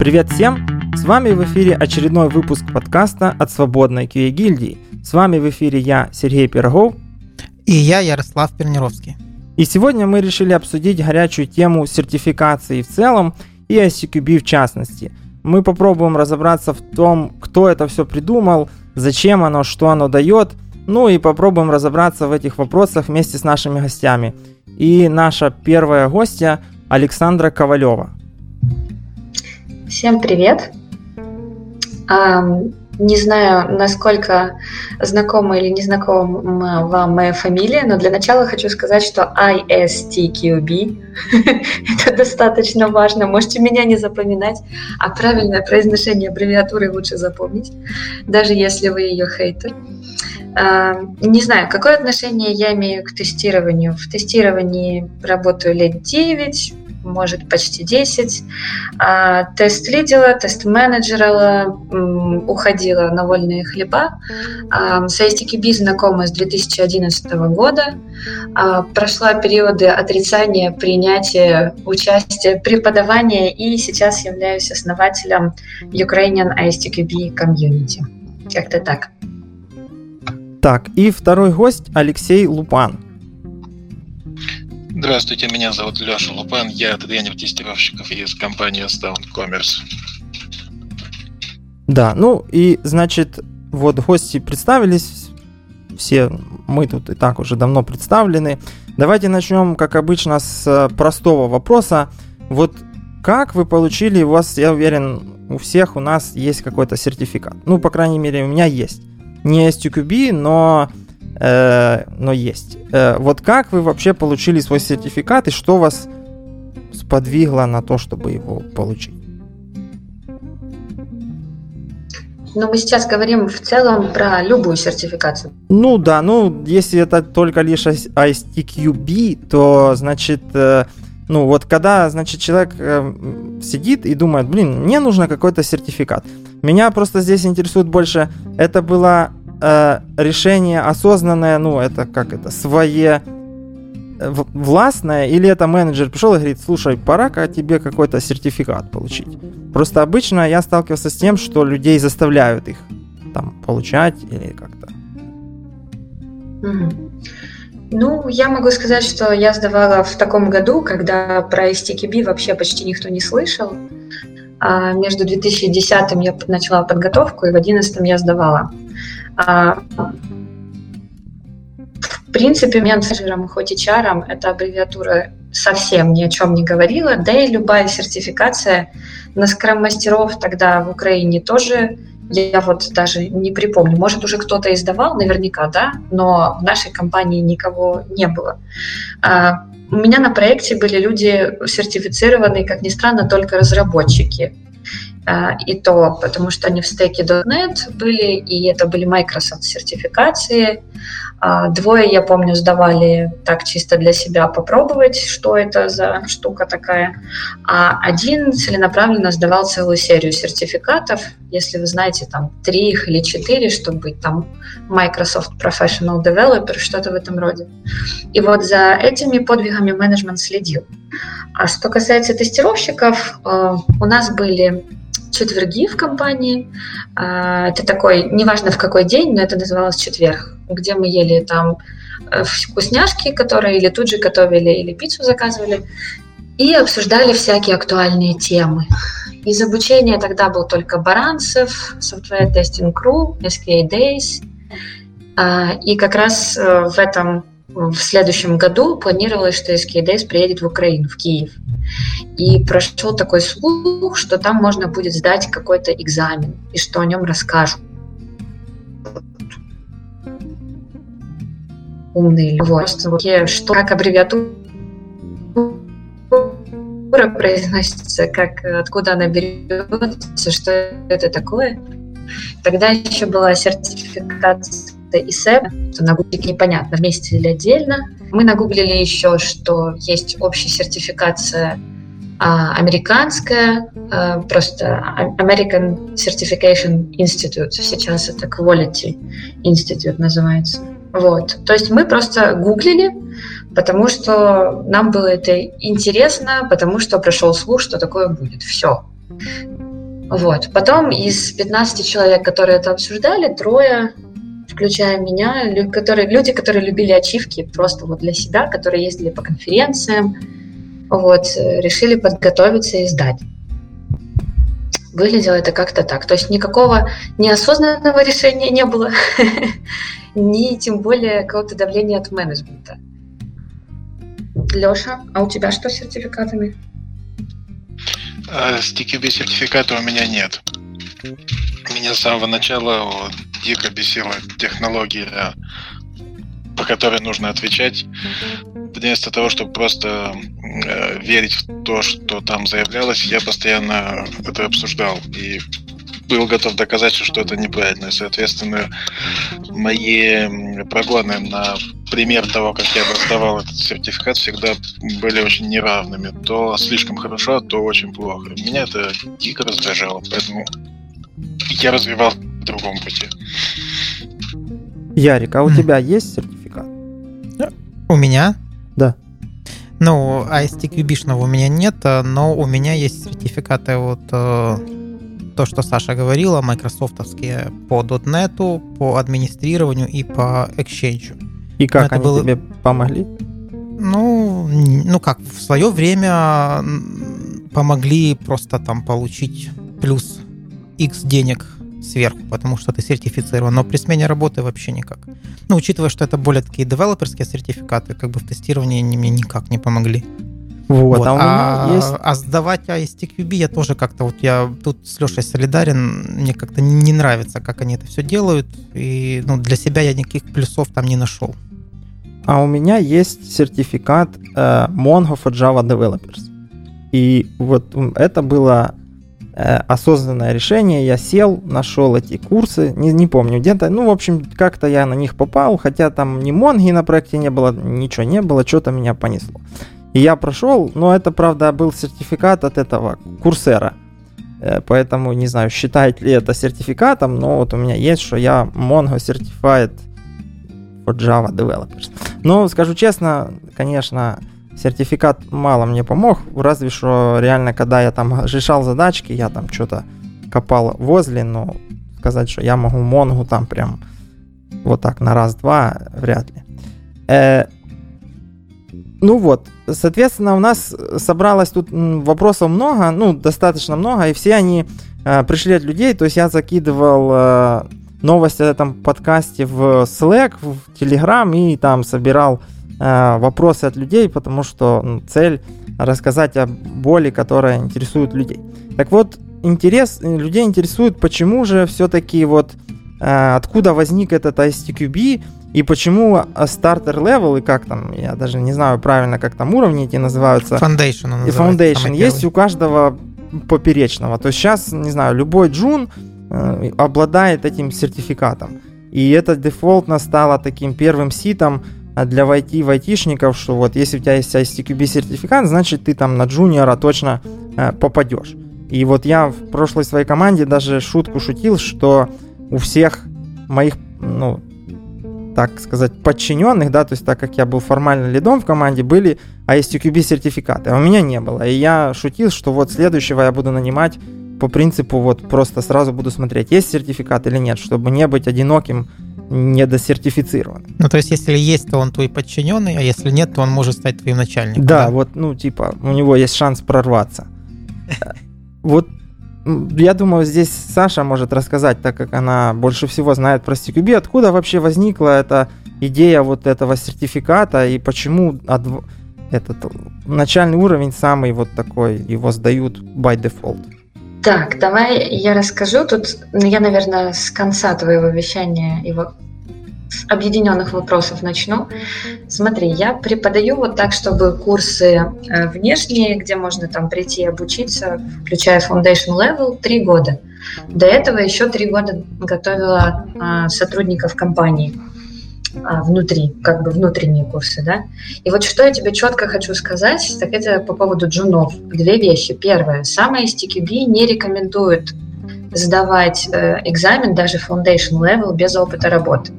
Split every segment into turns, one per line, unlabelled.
Привет всем! С вами в эфире очередной выпуск подкаста от Свободной QA гильдии. С вами в эфире я, Сергей Пирогов.
И я, Ярослав Пернировский.
И сегодня мы решили обсудить горячую тему сертификации в целом и ICQB в частности. Мы попробуем разобраться в том, кто это все придумал, зачем оно, что оно дает, ну и попробуем разобраться в этих вопросах вместе с нашими гостями. И наша первая гостья Александра Ковалева.
Всем привет! Не знаю, насколько знакома или не знакома вам моя фамилия, но для начала хочу сказать, что ISTQB – это достаточно важно. Можете меня не запоминать, а правильное произношение аббревиатуры лучше запомнить, даже если вы ее хейтер. Не знаю, какое отношение я имею к тестированию. В тестировании работаю лет 9, может, почти 10. А, тест лидила, тест менеджерила, уходила на вольные хлеба. А, с ISTQB знакома с 2011 года. А, прошла периоды отрицания, принятия, участия, преподавания и сейчас являюсь основателем Ukrainian ISTQB Community. Как-то так.
Так, и второй гость Алексей Лупан –
Здравствуйте, меня зовут Леша Лупан, я тренер тестировщиков из компании Stone Commerce.
Да, ну и значит, вот гости представились, все мы тут и так уже давно представлены. Давайте начнем, как обычно, с э, простого вопроса. Вот как вы получили, у вас, я уверен, у всех у нас есть какой-то сертификат. Ну, по крайней мере, у меня есть. Не STQB, но но есть. Э, вот как вы вообще получили свой сертификат и что вас сподвигло на то, чтобы его получить?
Но мы сейчас говорим в целом про любую сертификацию.
Ну да, ну если это только лишь ISTQB, то значит, э, ну вот когда, значит, человек э, сидит и думает, блин, мне нужно какой-то сертификат. Меня просто здесь интересует больше, это было э, решение осознанное, ну, это как это, свое э, властное, или это менеджер пришел и говорит, слушай, пора-ка тебе какой-то сертификат получить. Просто обычно я сталкивался с тем, что людей заставляют их там получать или как-то.
Ну, я могу сказать, что я сдавала в таком году, когда про STKB вообще почти никто не слышал. А между 2010 я начала подготовку, и в 2011 я сдавала. А, в принципе, менеджером, хоть и чаром, эта аббревиатура совсем ни о чем не говорила, да и любая сертификация на скрам-мастеров тогда в Украине тоже, я вот даже не припомню, может уже кто-то издавал, наверняка, да, но в нашей компании никого не было. А, у меня на проекте были люди сертифицированные, как ни странно, только разработчики. А, и то, потому что они в стеке .NET были, и это были Microsoft сертификации. А, двое, я помню, сдавали так чисто для себя попробовать, что это за штука такая. А один целенаправленно сдавал целую серию сертификатов, если вы знаете, там, три их или четыре, чтобы быть там Microsoft Professional Developer, что-то в этом роде. И вот за этими подвигами менеджмент следил. А что касается тестировщиков, а, у нас были четверги в компании. А, это такой, неважно в какой день, но это называлось четверг, где мы ели там э, вкусняшки, которые или тут же готовили, или пиццу заказывали, и обсуждали всякие актуальные темы. Из обучения тогда был только Баранцев, Software Testing Crew, SKA Days. А, и как раз э, в этом в следующем году планировалось, что SK Days приедет в Украину, в Киев. И прошел такой слух, что там можно будет сдать какой-то экзамен и что о нем расскажут. Умные люди. Что, как аббревиатура произносится, как, откуда она берется, что это такое. Тогда еще была сертификация и СЭП, то на гугле непонятно, вместе или отдельно. Мы нагуглили еще, что есть общая сертификация а, американская, а, просто American Certification Institute, сейчас это Quality Institute называется. Вот. То есть мы просто гуглили, потому что нам было это интересно, потому что прошел слух, что такое будет. Все. Вот. Потом из 15 человек, которые это обсуждали, трое, включая меня, которые, люди, которые любили ачивки просто вот для себя, которые ездили по конференциям, вот, решили подготовиться и сдать. Выглядело это как-то так. То есть никакого неосознанного решения не было, ни тем более какого-то давления от менеджмента. Леша, а у тебя что с сертификатами?
А, С TQB сертификата у меня нет. Меня с самого начала дико бесила технология, по которой нужно отвечать. Вместо того, чтобы просто э, верить в то, что там заявлялось, я постоянно это обсуждал. И был готов доказать, что это неправильно. И, соответственно, мои прогоны на пример того, как я доставал этот сертификат, всегда были очень неравными. То слишком хорошо, то очень плохо. Меня это дико раздражало, поэтому я развивал другом пути.
Ярик, а у тебя есть сертификат?
У меня?
Да.
Ну, ISTQB-шного у меня нет, э, но у меня есть сертификаты вот э, то, что Саша говорила, майкрософтовские по .NET, по администрированию и по Exchange.
И как
Это
они
было-
тебе помогли?
Ну, ну как, в свое время помогли просто там получить плюс X денег сверху, потому что ты сертифицирован, но при смене работы вообще никак. Ну, учитывая, что это более такие девелоперские сертификаты, как бы в тестировании они мне никак не помогли.
Вот,
Вот,
а у меня
а,
есть...
а сдавать ISTQB я тоже как-то вот я тут с Лешей солидарен, мне как-то не нравится, как они это все делают, и ну, для себя я никаких плюсов там не нашел.
А у меня есть сертификат э, Mongo for Java Developers. И вот это было осознанное решение. Я сел, нашел эти курсы, не, не помню где-то. Ну, в общем, как-то я на них попал, хотя там ни Монги на проекте не было, ничего не было, что-то меня понесло. И я прошел, но это, правда, был сертификат от этого курсера. Э, Поэтому не знаю, считать ли это сертификатом, но вот у меня есть, что я Mongo Certified for Java Developers. Но скажу честно, конечно, сертификат мало мне помог, разве что реально, когда я там решал задачки, я там что-то копал возле, но сказать, что я могу Монгу там прям вот так на раз-два, вряд ли. Э, ну вот, соответственно, у нас собралось тут вопросов много, ну, достаточно много, и все они э, пришли от людей, то есть я закидывал э, новости о этом подкасте в Slack, в Telegram и там собирал э, вопросы от людей, потому что цель рассказать о боли, которая интересует людей. Так вот, интерес э, людей интересует, почему же все-таки вот э, откуда возник этот ISTQB и почему э, стартер level и как там, я даже не знаю правильно, как там уровни эти называются.
Foundation
И Foundation есть у каждого поперечного. То есть сейчас, не знаю, любой джун э, обладает этим сертификатом. И это дефолтно стало таким первым ситом а, для IT, айтишников, что вот если у тебя есть ISTQB сертификат, значит ты там на джуниора точно э, попадешь. И вот я в прошлой своей команде даже шутку шутил, что у всех моих, ну, так сказать, подчиненных, да, то есть так как я был формально лидом в команде, были ISTQB сертификаты, а у меня не было. И я шутил, что вот следующего я буду нанимать по принципу вот просто сразу буду смотреть, есть сертификат или нет, чтобы не быть одиноким, недосертифицированным.
Ну, то есть, если есть, то он твой подчиненный, а если нет, то он может стать твоим начальником.
Да, вот, ну, типа, у него есть шанс прорваться. Вот я думаю, здесь Саша может рассказать, так как она больше всего знает про CQB, откуда вообще возникла эта идея вот этого сертификата и почему этот начальный уровень самый вот такой, его сдают by default.
Так, давай я расскажу. Тут ну, я, наверное, с конца твоего вещания его с объединенных вопросов начну. Смотри, я преподаю вот так, чтобы курсы э, внешние, где можно там прийти и обучиться, включая Foundation Level, три года. До этого еще три года готовила а, сотрудников компании внутри, как бы внутренние курсы, да. И вот что я тебе четко хочу сказать, так это по поводу джунов. Две вещи. Первое, самое STQB не рекомендует сдавать э, экзамен даже Foundation Level без опыта работы.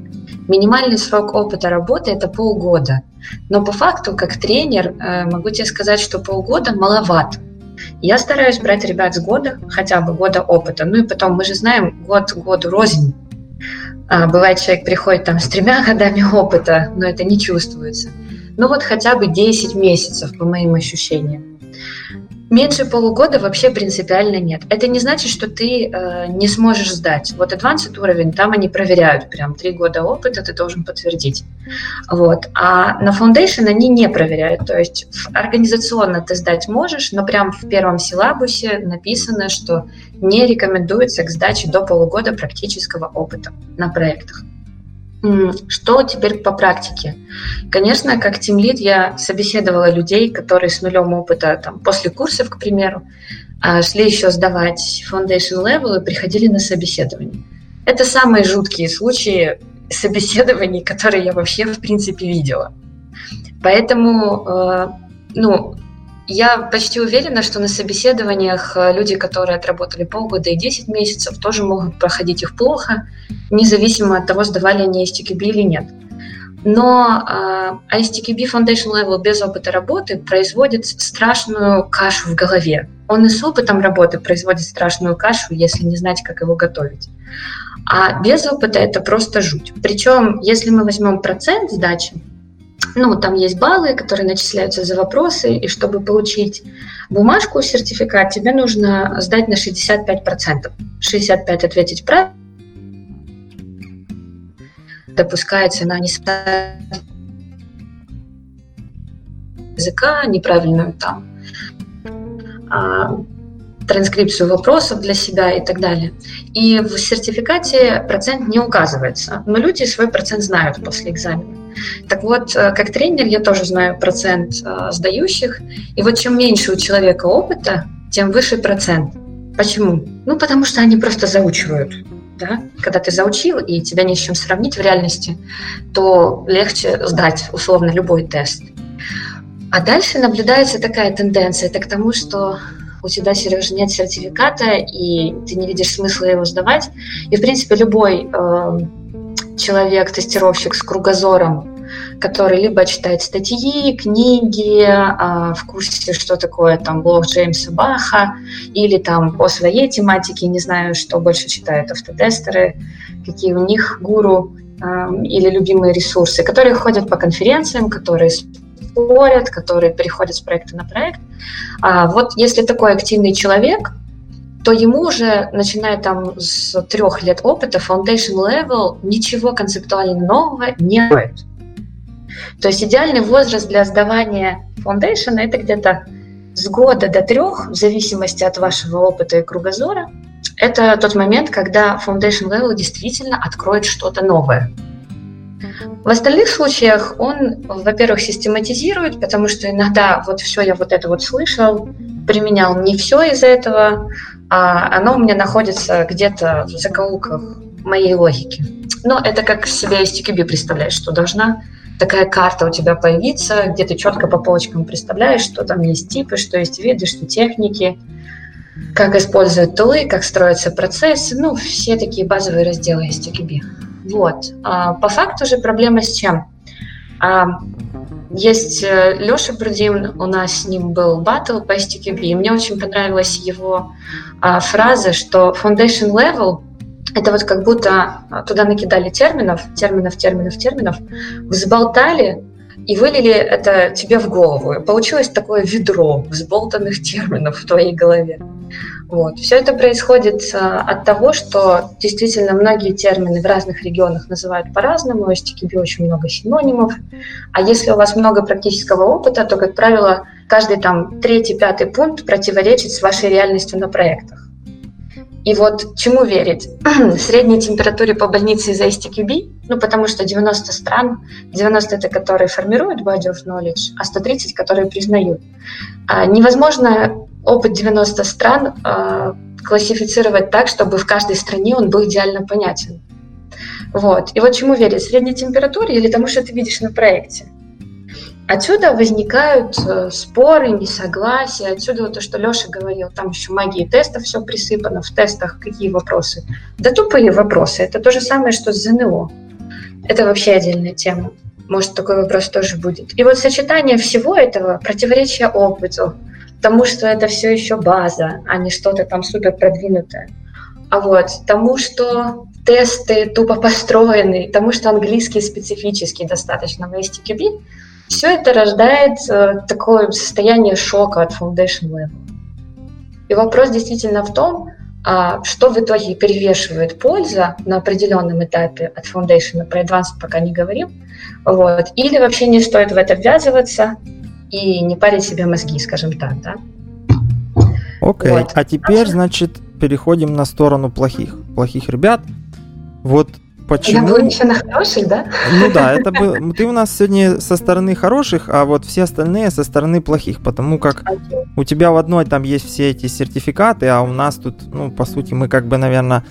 Минимальный срок опыта работы это полгода. Но по факту, как тренер, э, могу тебе сказать, что полгода маловато. Я стараюсь брать ребят с года, хотя бы года опыта. Ну и потом, мы же знаем, год году рознь. А, бывает, человек приходит там с тремя годами опыта, но это не чувствуется. Ну вот хотя бы 10 месяцев, по моим ощущениям. Меньше полугода вообще принципиально нет. Это не значит, что ты э, не сможешь сдать. Вот advanced уровень, там они проверяют прям три года опыта, ты должен подтвердить. Вот. А на foundation они не проверяют. То есть организационно ты сдать можешь, но прям в первом силабусе написано, что не рекомендуется к сдаче до полугода практического опыта на проектах. Что теперь по практике? Конечно, как тимлид я собеседовала людей, которые с нулем опыта, там, после курсов, к примеру, а, шли еще сдавать foundation level и приходили на собеседование. Это самые жуткие случаи собеседований, которые я вообще, в принципе, видела. Поэтому, э, ну, я почти уверена, что на собеседованиях э, люди, которые отработали полгода и 10 месяцев, тоже могут проходить их плохо, независимо от того, сдавали они STQB или нет. Но э, STQB Foundation Level без опыта работы производит страшную кашу в голове. Он и с опытом работы производит страшную кашу, если не знать, как его готовить. А без опыта это просто жуть. Причем, если мы возьмем процент сдачи, ну, там есть баллы, которые начисляются за вопросы, и чтобы получить бумажку, сертификат, тебе нужно сдать на 65%. 65 ответить правильно, допускается на языка, неправильную там а, транскрипцию вопросов для себя и так далее. И в сертификате процент не указывается, но люди свой процент знают после экзамена. Так вот, э, как тренер я тоже знаю процент э, сдающих, и вот чем меньше у человека опыта, тем выше процент. Почему? Ну, потому что они просто заучивают. Да? Когда ты заучил, и тебя не с чем сравнить в реальности, то легче сдать условно любой тест. А дальше наблюдается такая тенденция, это к тому, что у тебя, Сережа, нет сертификата, и ты не видишь смысла его сдавать. И, в принципе, любой э, человек, тестировщик с кругозором, который либо читает статьи, книги, а, в курсе, что такое там блог Джеймса Баха, или там по своей тематике, не знаю, что больше читают автотестеры, какие у них гуру а, или любимые ресурсы, которые ходят по конференциям, которые спорят, которые переходят с проекта на проект. А вот если такой активный человек, то ему уже, начиная там с трех лет опыта, foundation level, ничего концептуально нового не стоит. То есть идеальный возраст для сдавания foundation это где-то с года до трех, в зависимости от вашего опыта и кругозора. Это тот момент, когда foundation level действительно откроет что-то новое. В остальных случаях он, во-первых, систематизирует, потому что иногда вот все я вот это вот слышал, применял не все из этого, оно у меня находится где-то в закоулках моей логики. Но это как себе из TQB представляешь, что должна такая карта у тебя появиться, где ты четко по полочкам представляешь, что там есть типы, что есть виды, что техники, как используют тулы, как строятся процессы, ну, все такие базовые разделы из TQB. Вот. А по факту же проблема с чем? А, есть э, Леша Брудин, у нас с ним был батл по STQB, и мне очень понравилась его а, фраза, что foundation level это вот как будто а, туда накидали терминов, терминов, терминов, терминов, взболтали и вылили это тебе в голову. И получилось такое ведро взболтанных терминов в твоей голове. Вот. Все это происходит а, от того, что действительно многие термины в разных регионах называют по-разному, у STKB очень много синонимов, а если у вас много практического опыта, то, как правило, каждый там третий, пятый пункт противоречит с вашей реальностью на проектах. И вот чему верить? Средней температуре по больнице из-за STQB, ну, потому что 90 стран, 90 это которые формируют body of knowledge, а 130 которые признают. А невозможно опыт 90 стран э, классифицировать так, чтобы в каждой стране он был идеально понятен. Вот. И вот чему верить? Средней температуре или тому, что ты видишь на проекте? Отсюда возникают э, споры, несогласия. Отсюда вот то, что Леша говорил, там еще магии тестов все присыпано. В тестах какие вопросы? Да тупые вопросы. Это то же самое, что с ЗНО. Это вообще отдельная тема. Может, такой вопрос тоже будет. И вот сочетание всего этого, противоречия опыту, тому, что это все еще база, а не что-то там супер продвинутое. А вот тому, что тесты тупо построены, тому, что английский специфический достаточно в STQB, все это рождает такое состояние шока от foundation level. И вопрос действительно в том, а что в итоге перевешивает польза на определенном этапе от Foundation, про Advanced пока не говорим, вот, или вообще не стоит в это ввязываться и не парить себе мозги, скажем так, да?
Окей, okay. вот. а теперь, значит, переходим на сторону плохих, плохих ребят. Вот почему...
Я была еще на хороших, да?
Ну да, это был... Ты у нас сегодня со стороны хороших, а вот все остальные со стороны плохих, потому как у тебя в одной там есть все эти сертификаты, а у нас тут, ну, по сути, мы как бы, наверное,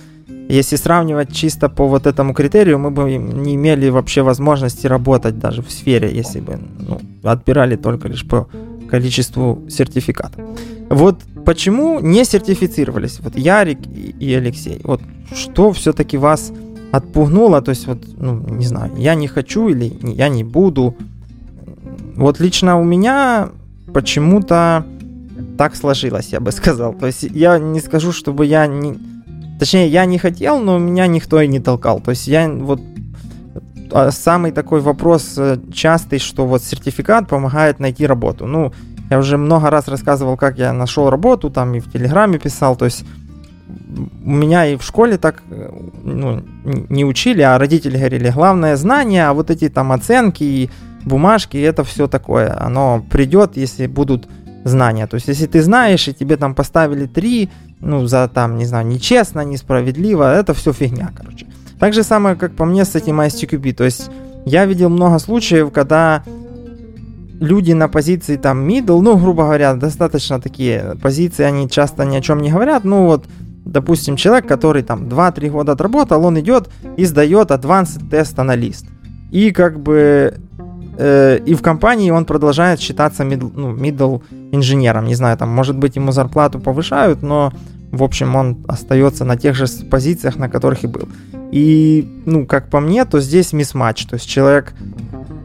если сравнивать чисто по вот этому критерию, мы бы не имели вообще возможности работать даже в сфере, если бы ну, отбирали только лишь по количеству сертификатов. Вот почему не сертифицировались? Вот Ярик и Алексей. Вот что все-таки вас отпугнуло, то есть вот, ну, не знаю, я не хочу или я не буду. Вот лично у меня почему-то так сложилось, я бы сказал. То есть я не скажу, чтобы я не... Точнее, я не хотел, но меня никто и не толкал. То есть я вот а, самый такой вопрос э, частый, что вот сертификат помогает найти работу. Ну, я уже много раз рассказывал, как я нашел работу, там и в Телеграме писал, то есть у меня и в школе так э, ну, не учили, а родители говорили, главное знание, а вот эти там оценки и бумажки, это все такое, оно придет, если будут знания. То есть, если ты знаешь, и тебе там поставили три, ну, за там, не знаю, нечестно, несправедливо, это все фигня, короче. Так же самое, как по мне с этим ISTQB. То есть, я видел много случаев, когда люди на позиции там middle, ну, грубо говоря, достаточно такие позиции, они часто ни о чем не говорят, ну, вот допустим, человек, который там 2-3 года отработал, он идет и сдает advanced тест аналист. И как бы э, и в компании он продолжает считаться middle, ну, middle инженером. Не знаю, там, может быть, ему зарплату повышают, но, в общем, он остается на тех же позициях, на которых и был. И, ну, как по мне, то здесь мисс-матч. То есть человек,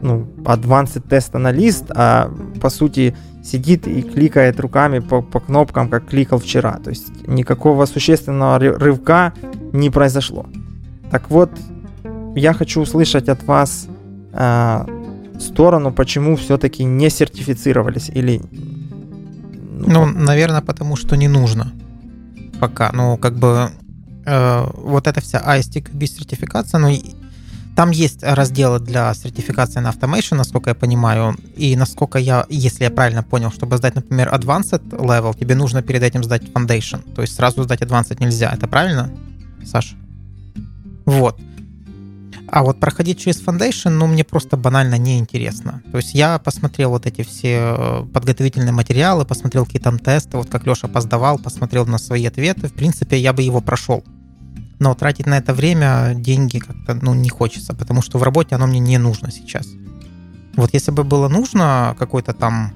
ну, advanced тест аналист, а по сути сидит и кликает руками по, по кнопкам, как кликал вчера. То есть никакого существенного рывка не произошло. Так вот, я хочу услышать от вас э, сторону, почему все-таки не сертифицировались или...
Ну, ну наверное, потому что не нужно пока. Ну, как бы э, вот эта вся ISTIC без сертификации, ну, там есть разделы для сертификации на Automation, насколько я понимаю, и насколько я, если я правильно понял, чтобы сдать, например, Advanced Level, тебе нужно перед этим сдать Foundation, то есть сразу сдать Advanced нельзя, это правильно, Саша? Вот. А вот проходить через Foundation, ну, мне просто банально неинтересно. То есть я посмотрел вот эти все э, подготовительные материалы, посмотрел какие там тесты, вот как Леша поздавал, посмотрел на свои ответы. В принципе, я бы его прошел но тратить на это время, деньги как-то ну, не хочется, потому что в работе оно мне не нужно сейчас. Вот если бы было нужно какой-то там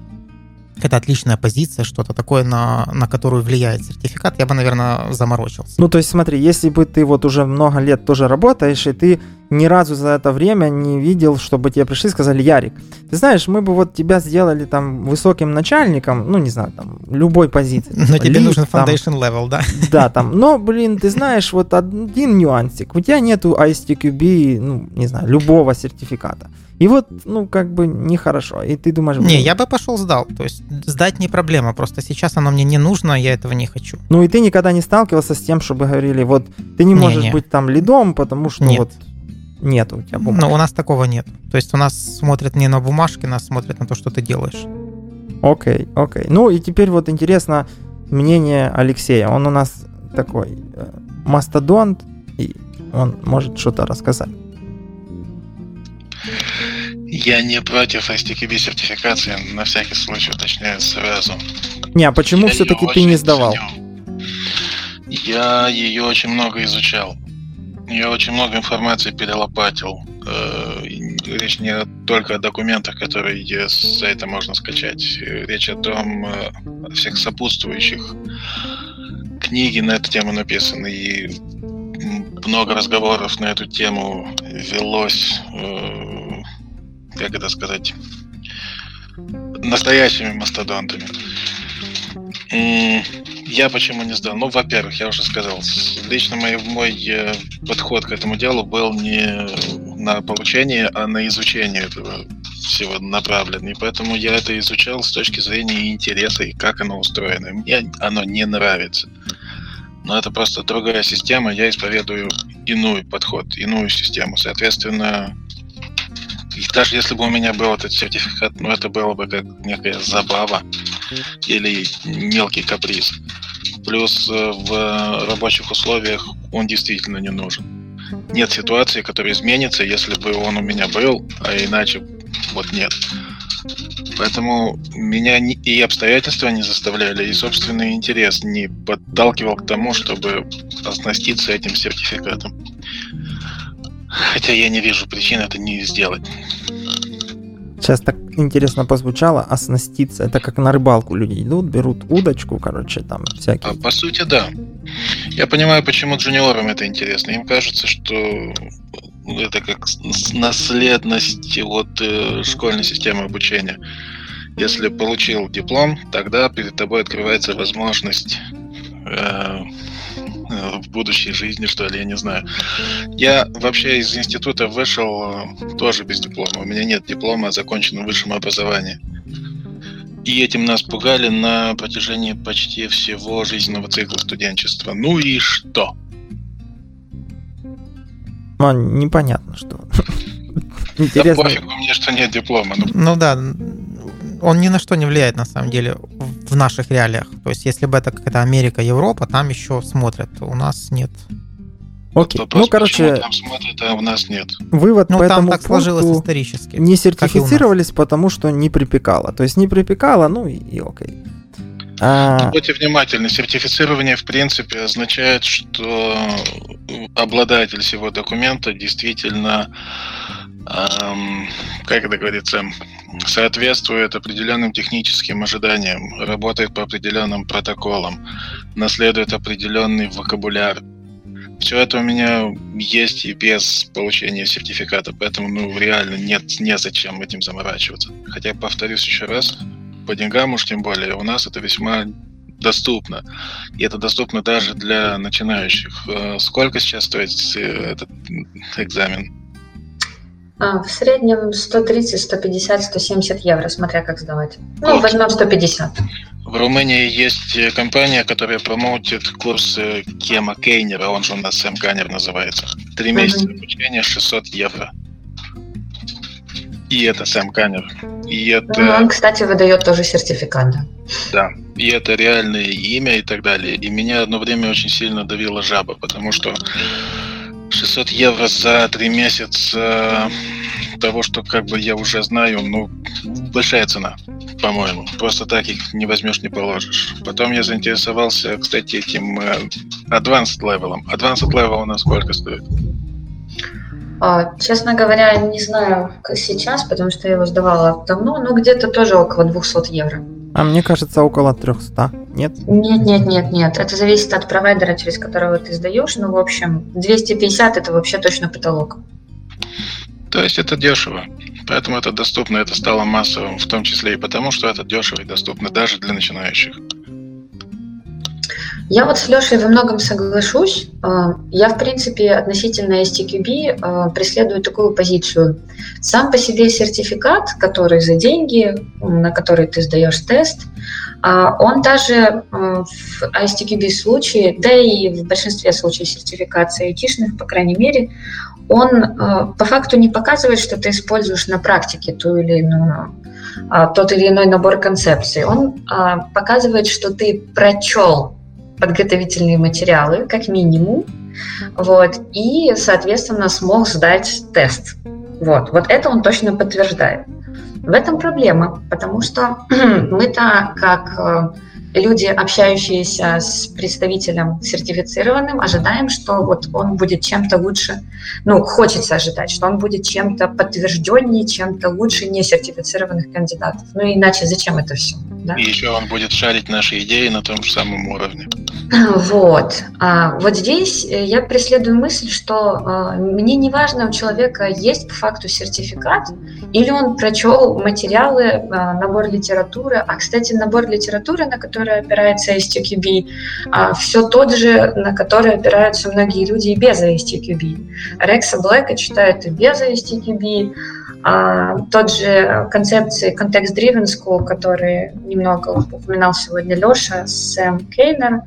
какая-то отличная позиция, что-то такое, на, на которую влияет сертификат, я бы, наверное, заморочился.
Ну, то есть смотри, если бы ты вот уже много лет тоже работаешь, и ты ни разу за это время не видел, чтобы тебе пришли и сказали, Ярик, ты знаешь, мы бы вот тебя сделали там высоким начальником, ну, не знаю, там, любой позиции.
Но тебе лифт, нужен foundation там, level, да?
Да, там, но, блин, ты знаешь, вот один нюансик, у тебя нету ISTQB, ну, не знаю, любого сертификата. И вот, ну, как бы нехорошо. И ты думаешь...
Не, я бы пошел сдал. То есть сдать не проблема. Просто сейчас оно мне не нужно, я этого не хочу.
Ну и ты никогда не сталкивался с тем, чтобы говорили, вот ты не можешь не, не. быть там лидом, потому что
нет.
вот нет у тебя бумажки.
Ну, у нас такого нет. То есть у нас смотрят не на бумажки, нас смотрят на то, что ты делаешь.
Окей, окей. Ну и теперь вот интересно мнение Алексея. Он у нас такой э, мастодонт, и он может что-то рассказать.
Я не против STKB сертификации, на всякий случай уточняю сразу.
Не, а почему все-таки ты не сдавал? Ценю.
Я ее очень много изучал. Я очень много информации перелопатил. Э, речь не только о документах, которые с сайта можно скачать. Речь о том, э, о всех сопутствующих. Книги на эту тему написаны, и много разговоров на эту тему велось э, как это сказать, настоящими мастодонтами. Я почему не сдал? Ну, во-первых, я уже сказал, лично мой, мой э, подход к этому делу был не на получение, а на изучение этого всего направлен. И поэтому я это изучал с точки зрения интереса и как оно устроено. Мне оно не нравится. Но это просто другая система. Я исповедую иной подход, иную систему. Соответственно, даже если бы у меня был этот сертификат, ну это было бы как некая забава или мелкий каприз. Плюс э, в рабочих условиях он действительно не нужен. Нет ситуации, которая изменится, если бы он у меня был, а иначе вот нет. Поэтому меня и обстоятельства не заставляли, и собственный интерес не подталкивал к тому, чтобы оснаститься этим сертификатом. Хотя я не вижу причин это не сделать.
Сейчас так интересно позвучало, оснаститься. Это как на рыбалку люди идут, берут удочку, короче, там всякие.
А, по сути, да. Я понимаю, почему джуниорам это интересно. Им кажется, что это как наследность от э, школьной системы обучения. Если получил диплом, тогда перед тобой открывается возможность Э, в будущей жизни, что ли, я не знаю. Я вообще из института вышел э, тоже без диплома. У меня нет диплома о законченном высшем образовании. И этим нас пугали на протяжении почти всего жизненного цикла студенчества. Ну и что?
Ну, непонятно, что.
Интересно. Да пофигу мне, что нет диплома.
Ну. ну да, он ни на что не влияет на самом деле в наших реалиях. То есть, если бы это какая-то Америка, Европа, там еще смотрят. У нас нет.
Окей. Вопрос, ну, короче,
там смотрят, а у нас нет.
Вывод
ну,
по
там
этому
так сложилось исторически.
Не сертифицировались, потому что не припекало. То есть не припекало, ну и, и окей.
А... Будьте внимательны. Сертифицирование, в принципе, означает, что обладатель всего документа действительно эм, как это говорится, соответствует определенным техническим ожиданиям, работает по определенным протоколам, наследует определенный вокабуляр. Все это у меня есть и без получения сертификата, поэтому ну, реально нет незачем этим заморачиваться. Хотя, повторюсь еще раз, по деньгам уж тем более, у нас это весьма доступно. И это доступно даже для начинающих. Э, сколько сейчас стоит э, этот экзамен?
А, в среднем 130, 150, 170 евро, смотря как сдавать. Ну, вот. возьмем 150.
В Румынии есть э, компания, которая промоутит курсы Кема Кейнера, он же у нас Сэм Канер называется. Три месяца uh-huh. обучения, 600 евро. И это Сэм Канер. И это...
Ну, он, кстати, выдает тоже сертификат. Да.
да. И это реальное имя и так далее. И меня одно время очень сильно давила жаба, потому что 600 евро за три месяца того, что как бы я уже знаю, ну, большая цена, по-моему. Просто так их не возьмешь, не положишь. Потом я заинтересовался, кстати, этим э, advanced level. Advanced level у нас сколько стоит?
А, честно говоря, не знаю как сейчас, потому что я его сдавала давно, но где-то тоже около 200 евро.
А мне кажется, около 300, нет?
Нет, нет, нет, нет. Это зависит от провайдера, через которого ты сдаешь. Ну, в общем, 250 это вообще точно потолок.
То есть это дешево. Поэтому это доступно, это стало массовым, в том числе и потому, что это дешево и доступно даже для начинающих.
Я вот с Лешей во многом соглашусь. А, я, в принципе, относительно STQB а, преследую такую позицию. Сам по себе сертификат, который за деньги, на который ты сдаешь тест, а, он даже в STQB случае, да и в большинстве случаев сертификации айтишных, по крайней мере, он по факту не показывает, что ты используешь на практике ту или иную тот или иной набор концепций. Он показывает, что ты прочел подготовительные материалы, как минимум, вот, и, соответственно, смог сдать тест. Вот, вот это он точно подтверждает. В этом проблема, потому что мы-то, как э, люди, общающиеся с представителем сертифицированным, ожидаем, что вот он будет чем-то лучше, ну, хочется ожидать, что он будет чем-то подтвержденнее, чем-то лучше несертифицированных кандидатов. Ну, иначе зачем это все?
Да? И еще он будет шарить наши идеи на том же самом уровне.
Вот. А вот здесь э, я преследую мысль, что э, мне не важно, у человека есть по факту сертификат, или он прочел материалы, э, набор литературы. А, кстати, набор литературы, на который опирается STQB, а, все тот же, на который опираются многие люди и без STQB. Рекса Блэка читают и без STQB, а, тот же концепции Context-Driven School, который немного упоминал сегодня Леша, Сэм Кейнер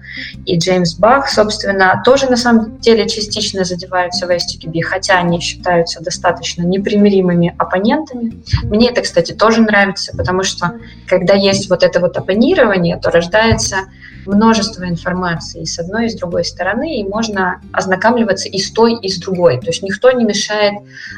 и Джеймс Бах, собственно, тоже на самом деле частично задеваются в STQB, хотя они считаются достаточно непримиримыми оппонентами. Мне это, кстати, тоже нравится, потому что когда есть вот это вот оппонирование, то рождается множество информации и с одной, и с другой стороны, и можно ознакомливаться и с той, и с другой. То есть никто не мешает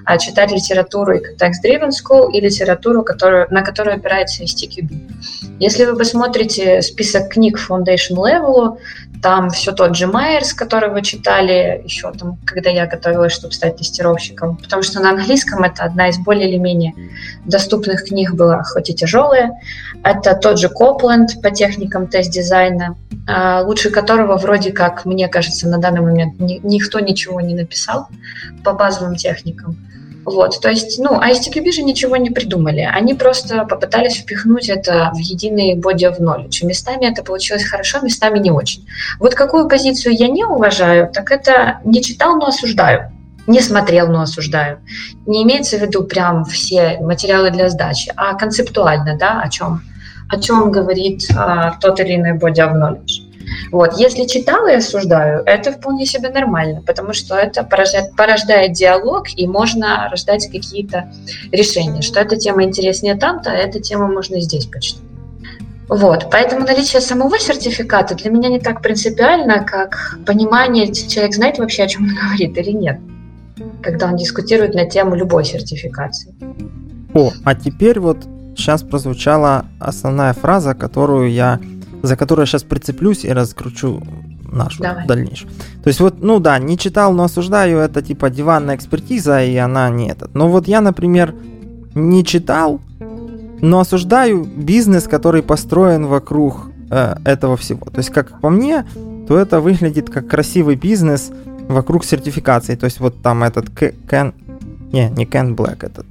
а, читать литературу и context-driven school, и литературу, которую, на которую опирается STQB. Если вы посмотрите список книг Foundation Level, там все тот же Майерс, который вы читали еще там, когда я готовилась, чтобы стать тестировщиком. Потому что на английском это одна из более или менее доступных книг была, хоть и тяжелая. Это тот же Копленд по техникам тест-дизайна, а, лучше которого вроде как, мне кажется, на данный момент никто ничего не написал по базовым техникам. Вот, то есть, ну, а STQB же ничего не придумали. Они просто попытались впихнуть это в единый body of knowledge. местами это получилось хорошо, местами не очень. Вот какую позицию я не уважаю, так это не читал, но осуждаю. Не смотрел, но осуждаю. Не имеется в виду прям все материалы для сдачи, а концептуально, да, о чем, о чем говорит а, тот или иной body of knowledge. Вот. Если читала и осуждаю, это вполне себе нормально, потому что это порождает, порождает диалог, и можно рождать какие-то решения, что эта тема интереснее там-то, а эта тема можно здесь почитать. Вот, поэтому наличие самого сертификата для меня не так принципиально, как понимание, человек знает вообще, о чем он говорит или нет, когда он дискутирует на тему любой сертификации.
О, а теперь вот сейчас прозвучала основная фраза, которую я за которую я сейчас прицеплюсь и раскручу нашу Давай. дальнейшую. То есть вот, ну да, не читал, но осуждаю, это типа диванная экспертиза, и она не этот. Но вот я, например, не читал, но осуждаю бизнес, который построен вокруг э, этого всего. То есть, как по мне, то это выглядит как красивый бизнес вокруг сертификации. То есть вот там этот Кен... Не, не Кен Блэк, этот...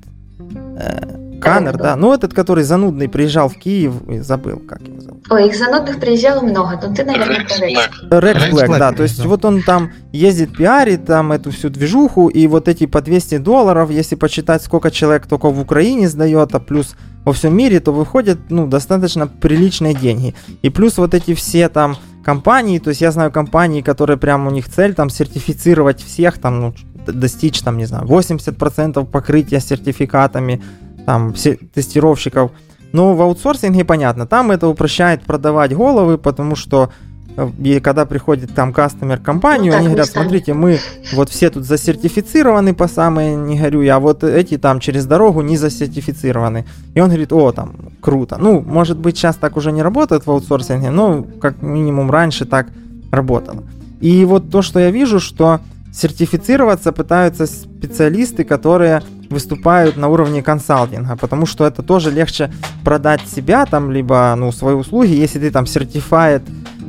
Э, Каннер, да. Ну, этот, который занудный, приезжал в Киев и забыл, как его зовут.
Ой, их занудных приезжало много, но ты, наверное,
Рекс Блэк. Рекс Блэк, да. То есть вот он там ездит, пиарит там эту всю движуху, и вот эти по 200 долларов, если почитать, сколько человек только в Украине сдает, а плюс во всем мире, то выходят, ну, достаточно приличные деньги. И плюс вот эти все там компании, то есть я знаю компании, которые прям у них цель там сертифицировать всех, там, ну, достичь там, не знаю, 80% покрытия сертификатами, там, тестировщиков. Но в аутсорсинге понятно, там это упрощает продавать головы, потому что э, и когда приходит там кастомер компанию, ну, они говорят, смотрите, мы вот все тут засертифицированы по самой не горю, а вот эти там через дорогу не засертифицированы. И он говорит, о, там, круто. Ну, может быть, сейчас так уже не работает в аутсорсинге, но как минимум раньше так работало. И вот то, что я вижу, что сертифицироваться пытаются специалисты, которые выступают на уровне консалтинга, потому что это тоже легче продать себя, там, либо, ну, свои услуги, если ты там certified,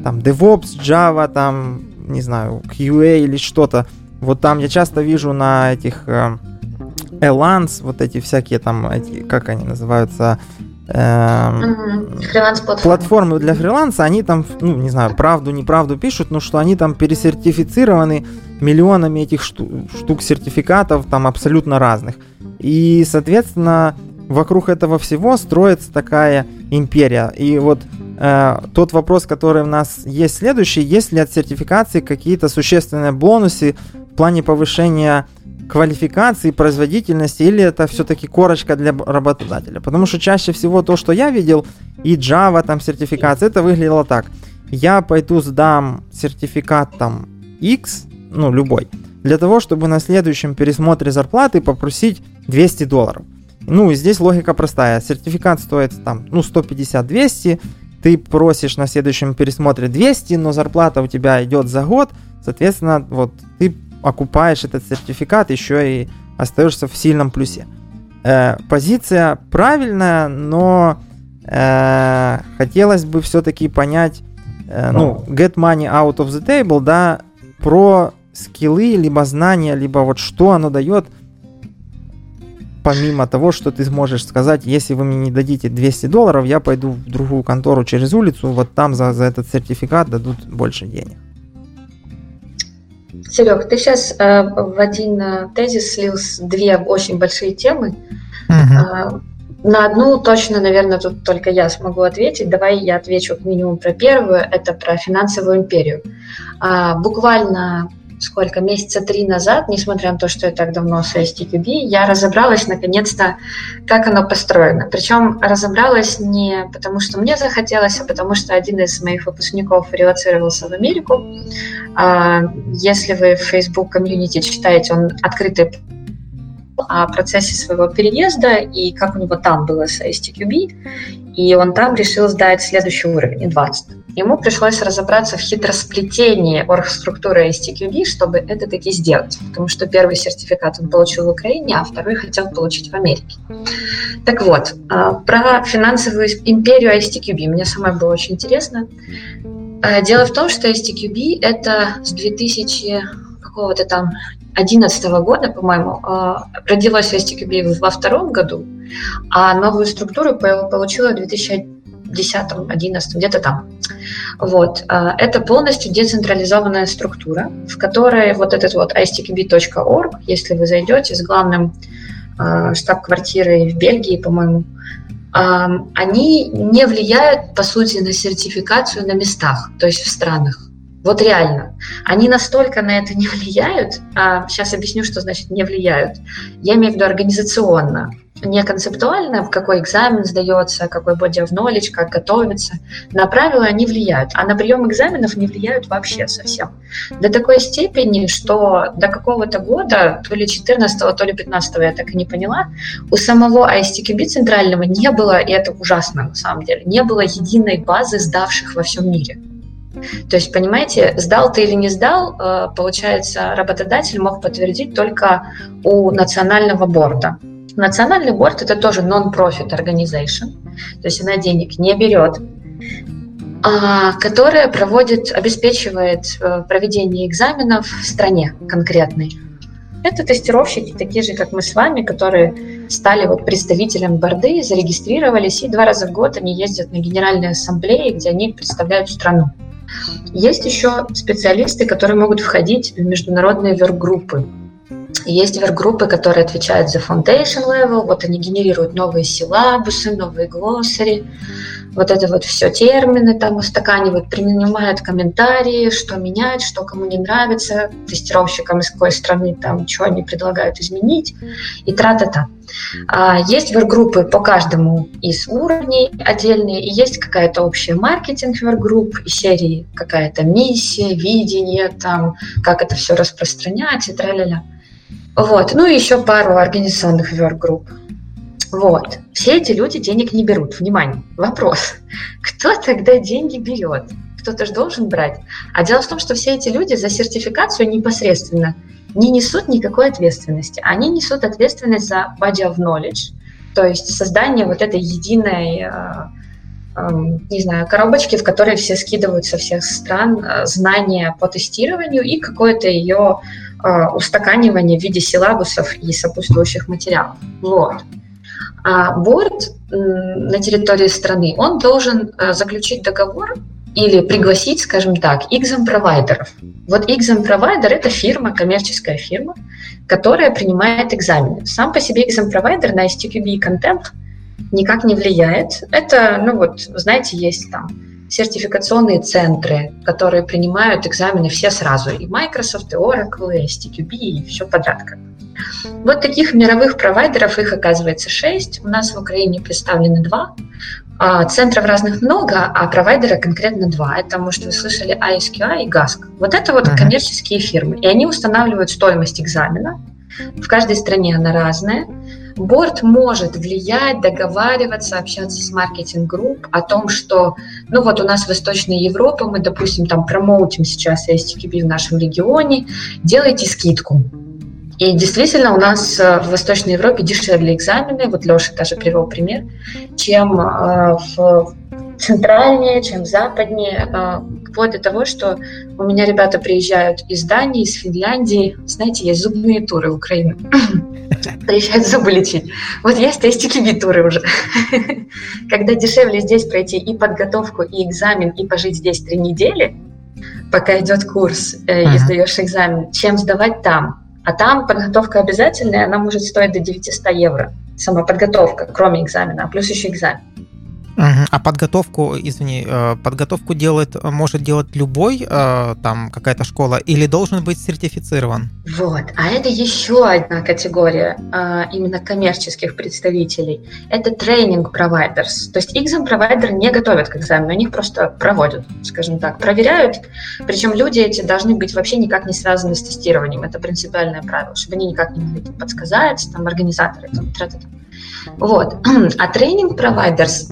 там, DevOps, Java, там, не знаю, QA или что-то. Вот там я часто вижу на этих э, Elance, вот эти всякие там, эти, как они называются,
Эм.
Платформы для фриланса, они там, ну, не знаю, правду, неправду пишут, но что они там пересертифицированы миллионами этих штук, штук сертификатов, там абсолютно разных. И, соответственно, вокруг этого всего строится такая империя. И вот э, тот вопрос, который у нас есть следующий, есть ли от сертификации какие-то существенные бонусы в плане повышения квалификации, производительности, или это все-таки корочка для работодателя? Потому что чаще всего то, что я видел, и Java там сертификация, это выглядело так. Я пойду сдам сертификат там X, ну любой, для того, чтобы на следующем пересмотре зарплаты попросить 200 долларов. Ну, и здесь логика простая. Сертификат стоит там, ну, 150-200, ты просишь на следующем пересмотре 200, но зарплата у тебя идет за год, соответственно, вот ты окупаешь этот сертификат, еще и остаешься в сильном плюсе. Э, позиция правильная, но э, хотелось бы все-таки понять, э, ну, get money out of the table, да, про скиллы, либо знания, либо вот что оно дает, помимо того, что ты сможешь сказать, если вы мне не дадите 200 долларов, я пойду в другую контору через улицу, вот там за, за этот сертификат дадут больше денег.
Серег, ты сейчас э, в один э, тезис слил две очень большие темы. Угу. Э, на одну точно, наверное, тут только я смогу ответить. Давай я отвечу как минимум про первую. Это про финансовую империю. А, буквально сколько, месяца три назад, несмотря на то, что я так давно с STQB, я разобралась наконец-то, как оно построено. Причем разобралась не потому, что мне захотелось, а потому что один из моих выпускников релацировался в Америку. А, если вы в Facebook комьюнити читаете, он открытый о процессе своего переезда и как у него там было с STQB, и он там решил сдать следующий уровень, 20. Ему пришлось разобраться в хитросплетении оргструктуры STQB, чтобы это таки сделать, потому что первый сертификат он получил в Украине, а второй хотел получить в Америке. Так вот, а, про финансовую империю STQB мне самой было очень интересно. А, дело в том, что STQB это с 2000 какого-то там 2011 года, по-моему, а, родилась STQB во втором году, а новую структуру получила в 2010-2011, где-то там. Вот. А, это полностью децентрализованная структура, в которой вот этот вот istqb.org, если вы зайдете с главным а, штаб-квартирой в Бельгии, по-моему, они не влияют, по сути, на сертификацию на местах, то есть в странах. Вот реально. Они настолько на это не влияют, а сейчас объясню, что значит не влияют. Я имею в виду организационно, не концептуально, какой экзамен сдается, какой body of knowledge, как готовиться. На правила они влияют, а на прием экзаменов не влияют вообще совсем. До такой степени, что до какого-то года, то ли 14 то ли 15 я так и не поняла, у самого ISTQB центрального не было, и это ужасно на самом деле, не было единой базы сдавших во всем мире. То есть, понимаете, сдал ты или не сдал, э, получается, работодатель мог подтвердить только у национального борда. Национальный борт – это тоже non-profit organization, то есть она денег не берет, а, которая проводит, обеспечивает э, проведение экзаменов в стране конкретной. Это тестировщики, такие же, как мы с вами, которые стали вот представителем борды, зарегистрировались, и два раза в год они ездят на генеральные ассамблеи, где они представляют страну. Есть еще специалисты, которые могут входить в международные вергруппы. Есть вергруппы, которые отвечают за foundation level, вот они генерируют новые силабусы, новые глоссари, вот это вот все термины там устаканивают, принимают комментарии, что менять, что кому не нравится, тестировщикам из какой страны там, что они предлагают изменить, и тра-та-та. А, есть вергруппы по каждому из уровней отдельные, и есть какая-то общая маркетинг вергрупп, и серии какая-то миссия, видение, там, как это все распространять и тра-ля-ля. Вот. Ну и еще пару организационных вергрупп. Вот. Все эти люди денег не берут. Внимание, вопрос. Кто тогда деньги берет? Кто-то же должен брать. А дело в том, что все эти люди за сертификацию непосредственно не несут никакой ответственности. Они несут ответственность за body of knowledge, то есть создание вот этой единой э, э, не знаю, коробочки, в которые все скидывают со всех стран э, знания по тестированию и какое-то ее устаканивание в виде силабусов и сопутствующих материалов. Вот. А борт на территории страны, он должен э, заключить договор или пригласить, скажем так, экзам-провайдеров. Вот экзам-провайдер – это фирма, коммерческая фирма, которая принимает экзамены. Сам по себе экзам-провайдер на STQB контент никак не влияет. Это, ну вот, знаете, есть там сертификационные центры, которые принимают экзамены все сразу. И Microsoft, и Oracle, и STQB, и все подряд. Вот таких мировых провайдеров, их оказывается шесть. У нас в Украине представлены два. А, центров разных много, а провайдера конкретно два. Это, может, вы слышали ISQI и GASC. Вот это вот uh-huh. коммерческие фирмы. И они устанавливают стоимость экзамена. В каждой стране она разная. Борт может влиять, договариваться, общаться с маркетинг-групп о том, что, ну вот у нас в Восточной Европе, мы, допустим, там промоутим сейчас STQB в нашем регионе, делайте скидку и действительно у нас э, в Восточной Европе дешевле экзамены, вот Леша даже привел пример, чем э, в центральнее, чем западнее. Вплоть до того, что у меня ребята приезжают из Дании, из Финляндии. Знаете, есть зубные туры в Украину. Приезжают зубы лечить. Вот есть ISTQB туры уже. Когда дешевле здесь пройти и подготовку, и экзамен, и пожить здесь три недели, пока идет курс э, и сдаешь экзамен, чем сдавать там. А там подготовка обязательная, она может стоить до 900 евро. Сама подготовка, кроме экзамена, а плюс еще экзамен.
А подготовку, извини, э, подготовку делает, может делать любой, э, там какая-то школа, или должен быть сертифицирован?
Вот, а это еще одна категория э, именно коммерческих представителей. Это тренинг провайдерс. То есть экзам провайдер не готовят к экзамену, они их просто проводят, скажем так, проверяют. Причем люди эти должны быть вообще никак не связаны с тестированием. Это принципиальное правило, чтобы они никак не могли подсказать, там, организаторы, там, тра -та -та. Вот. А тренинг провайдерс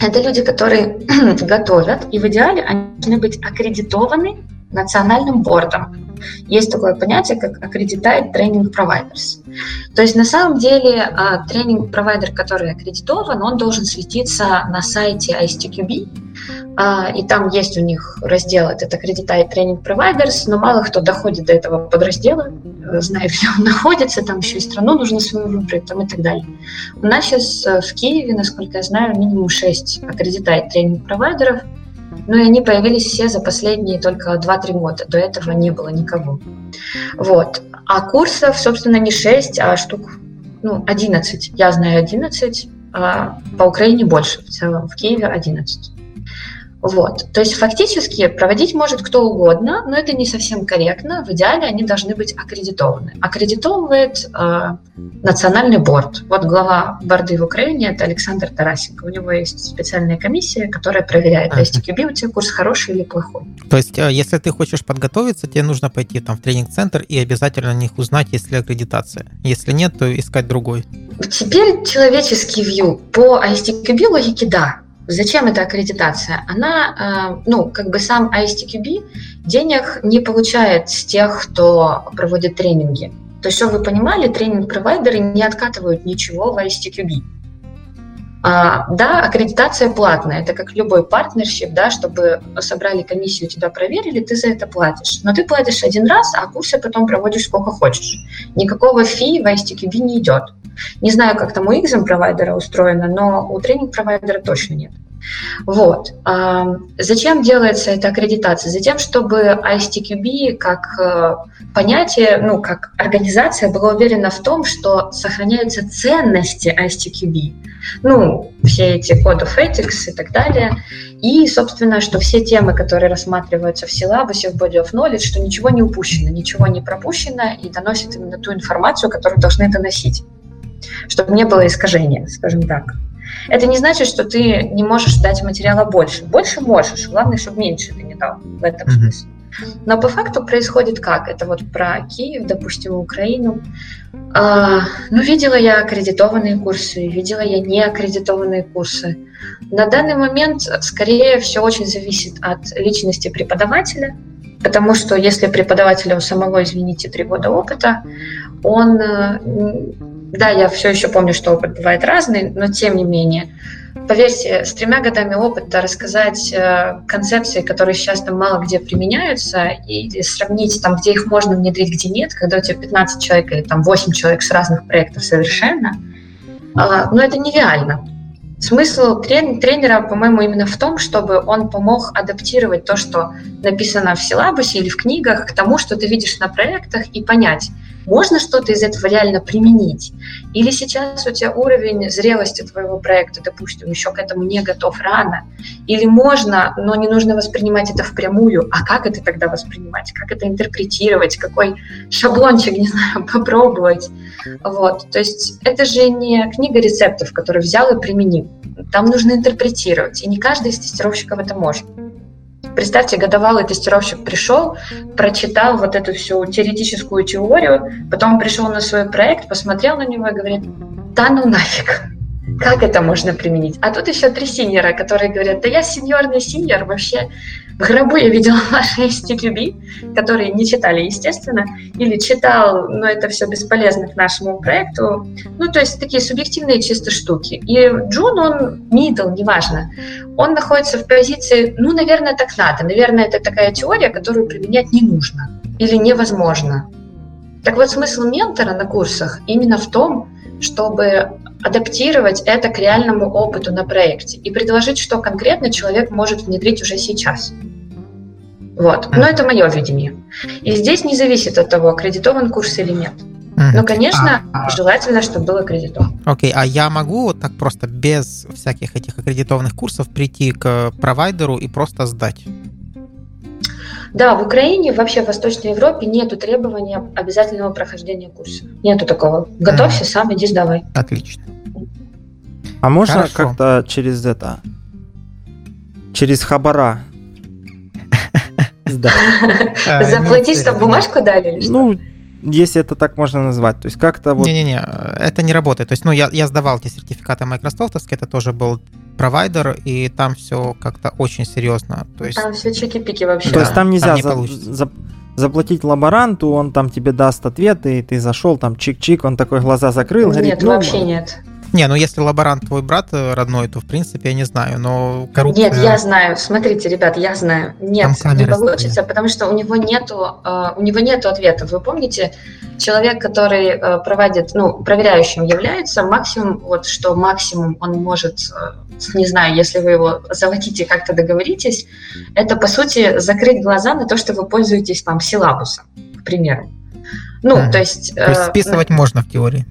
это люди, которые готовят, и в идеале они должны быть аккредитованы национальным бордом. Есть такое понятие, как Accredited Training Providers. То есть на самом деле а, тренинг-провайдер, который аккредитован, он должен светиться на сайте ISTQB, и там есть у них раздел, этот Accredited Training Providers, но мало кто доходит до этого подраздела, э, знает, где он находится, там еще и страну нужно свою выбрать, там и так далее. У нас сейчас э, в Киеве, насколько я знаю, минимум 6 Accredited Training провайдеров, ну и они появились все за последние только 2-3 года, до этого не было никого. Вот. А курсов, собственно, не 6, а штук ну, 11. Я знаю 11, а по Украине больше, в целом в Киеве 11. Вот. То есть фактически проводить может кто угодно, но это не совсем корректно. В идеале они должны быть аккредитованы. Аккредитовывает э, национальный борт. Вот глава борды в Украине это Александр Тарасенко. У него есть специальная комиссия, которая проверяет, uh-huh. STQB у тебя курс хороший или плохой.
То есть, э, если ты хочешь подготовиться, тебе нужно пойти там в тренинг-центр и обязательно на них узнать, есть ли аккредитация. Если нет, то искать другой.
Теперь человеческий вью. По ISTQB логике да. Зачем эта аккредитация? Она, э, ну, как бы сам ISTQB денег не получает с тех, кто проводит тренинги. То есть, чтобы вы понимали, тренинг-провайдеры не откатывают ничего в ISTQB. А, да, аккредитация платная, это как любой партнершип, да, чтобы собрали комиссию, тебя проверили, ты за это платишь. Но ты платишь один раз, а курсы потом проводишь сколько хочешь. Никакого фи в ISTQB не идет. Не знаю, как там у XM провайдера устроено, но у тренинг провайдера точно нет. Вот. Зачем делается эта аккредитация? Затем, чтобы ISTQB как э, понятие, ну, как организация была уверена в том, что сохраняются ценности ISTQB. Ну, все эти Code of Ethics и так далее. И, собственно, что все темы, которые рассматриваются в силабусе, в Body of Knowledge, что ничего не упущено, ничего не пропущено и доносит именно ту информацию, которую должны доносить чтобы не было искажения, скажем так. Это не значит, что ты не можешь дать материала больше. Больше можешь, главное, чтобы меньше ты не дал в этом mm-hmm. смысле. Но по факту происходит как? Это вот про Киев, допустим, Украину. А, ну, видела я аккредитованные курсы, видела я неаккредитованные курсы. На данный момент, скорее, все очень зависит от личности преподавателя, потому что если преподавателя у самого, извините, три года опыта, он э, да, я все еще помню, что опыт бывает разный, но тем не менее. Поверьте, с тремя годами опыта рассказать э, концепции, которые сейчас там мало где применяются, и сравнить там, где их можно внедрить, где нет, когда у тебя 15 человек или там 8 человек с разных проектов совершенно, э, но это нереально. Смысл трен- тренера, по-моему, именно в том, чтобы он помог адаптировать то, что написано в силабусе или в книгах, к тому, что ты видишь на проектах, и понять, можно что-то из этого реально применить? Или сейчас у тебя уровень зрелости твоего проекта, допустим, еще к этому не готов рано? Или можно, но не нужно воспринимать это впрямую? А как это тогда воспринимать? Как это интерпретировать? Какой шаблончик, не знаю, попробовать? Вот. То есть это же не книга рецептов, которую взял и применил. Там нужно интерпретировать, и не каждый из тестировщиков это может. Представьте, годовалый тестировщик пришел, прочитал вот эту всю теоретическую теорию, потом пришел на свой проект, посмотрел на него и говорит, да ну нафиг, как это можно применить? А тут еще три синьора, которые говорят, да я сеньорный синьор, вообще, гробу я видела ваши STQB, которые не читали, естественно, или читал, но это все бесполезно к нашему проекту. Ну, то есть такие субъективные чисто штуки. И Джун, он мидл, неважно, он находится в позиции, ну, наверное, так надо, наверное, это такая теория, которую применять не нужно или невозможно. Так вот, смысл ментора на курсах именно в том, чтобы адаптировать это к реальному опыту на проекте и предложить, что конкретно человек может внедрить уже сейчас. Вот. Но это мое видение. И здесь не зависит от того, аккредитован курс или нет. Но, конечно, а, желательно, чтобы был аккредитован.
Окей, okay, а я могу вот так просто без всяких этих аккредитованных курсов прийти к провайдеру и просто сдать?
Да, в Украине, вообще в Восточной Европе нету требования обязательного прохождения курса. Нету такого. Готовься сам, иди сдавай.
Отлично.
А можно как-то через это, через хабара
Заплатить, чтобы бумажку дали?
Ну, если это так можно назвать. То есть как-то вот...
Не-не-не, это не работает. То есть, ну, я, я сдавал эти сертификаты Microsoft, это тоже был провайдер, и там все как-то очень серьезно. То есть...
Там все чики-пики вообще.
То есть там нельзя там не за, за, заплатить лаборанту, он там тебе даст ответы, и ты зашел, там чик-чик, он такой глаза закрыл.
Нет,
говорит,
ну, вообще нет.
Не, ну если лаборант твой брат э, родной, то в принципе я не знаю, но
коррупция... Нет, я знаю. Смотрите, ребят, я знаю. Нет, не получится, стоят. потому что у него нету, uh, у него нету ответов. Вы помните, человек, который uh, проводит, ну, проверяющим является, максимум, вот что максимум он может, не знаю, если вы его заводите, как-то договоритесь, это по сути закрыть глаза на то, что вы пользуетесь там силабусом, к примеру.
Ну, mm. то есть... То есть списывать можно в теории.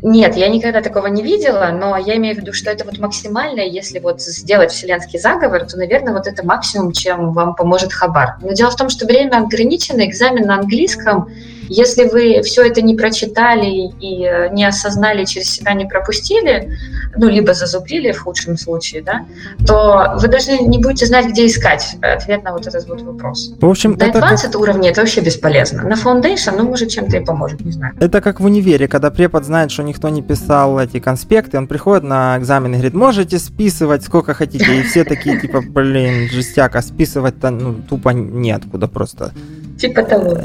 Нет, я никогда такого не видела, но я имею в виду, что это вот максимальное, если вот сделать вселенский заговор, то, наверное, вот это максимум, чем вам поможет Хабар. Но дело в том, что время ограничено, экзамен на английском, если вы все это не прочитали и э, не осознали, через себя не пропустили, ну, либо зазубрили в худшем случае, да, то вы даже не будете знать, где искать ответ на вот этот вот вопрос.
В общем,
на Advanced как... уровне это вообще бесполезно. На Foundation, ну, может, чем-то и поможет, не знаю.
Это как в универе, когда препод знает, что никто не писал эти конспекты, он приходит на экзамен и говорит, можете списывать сколько хотите, и все такие, типа, блин, жестяка, списывать-то, ну, тупо неоткуда просто.
Типа того.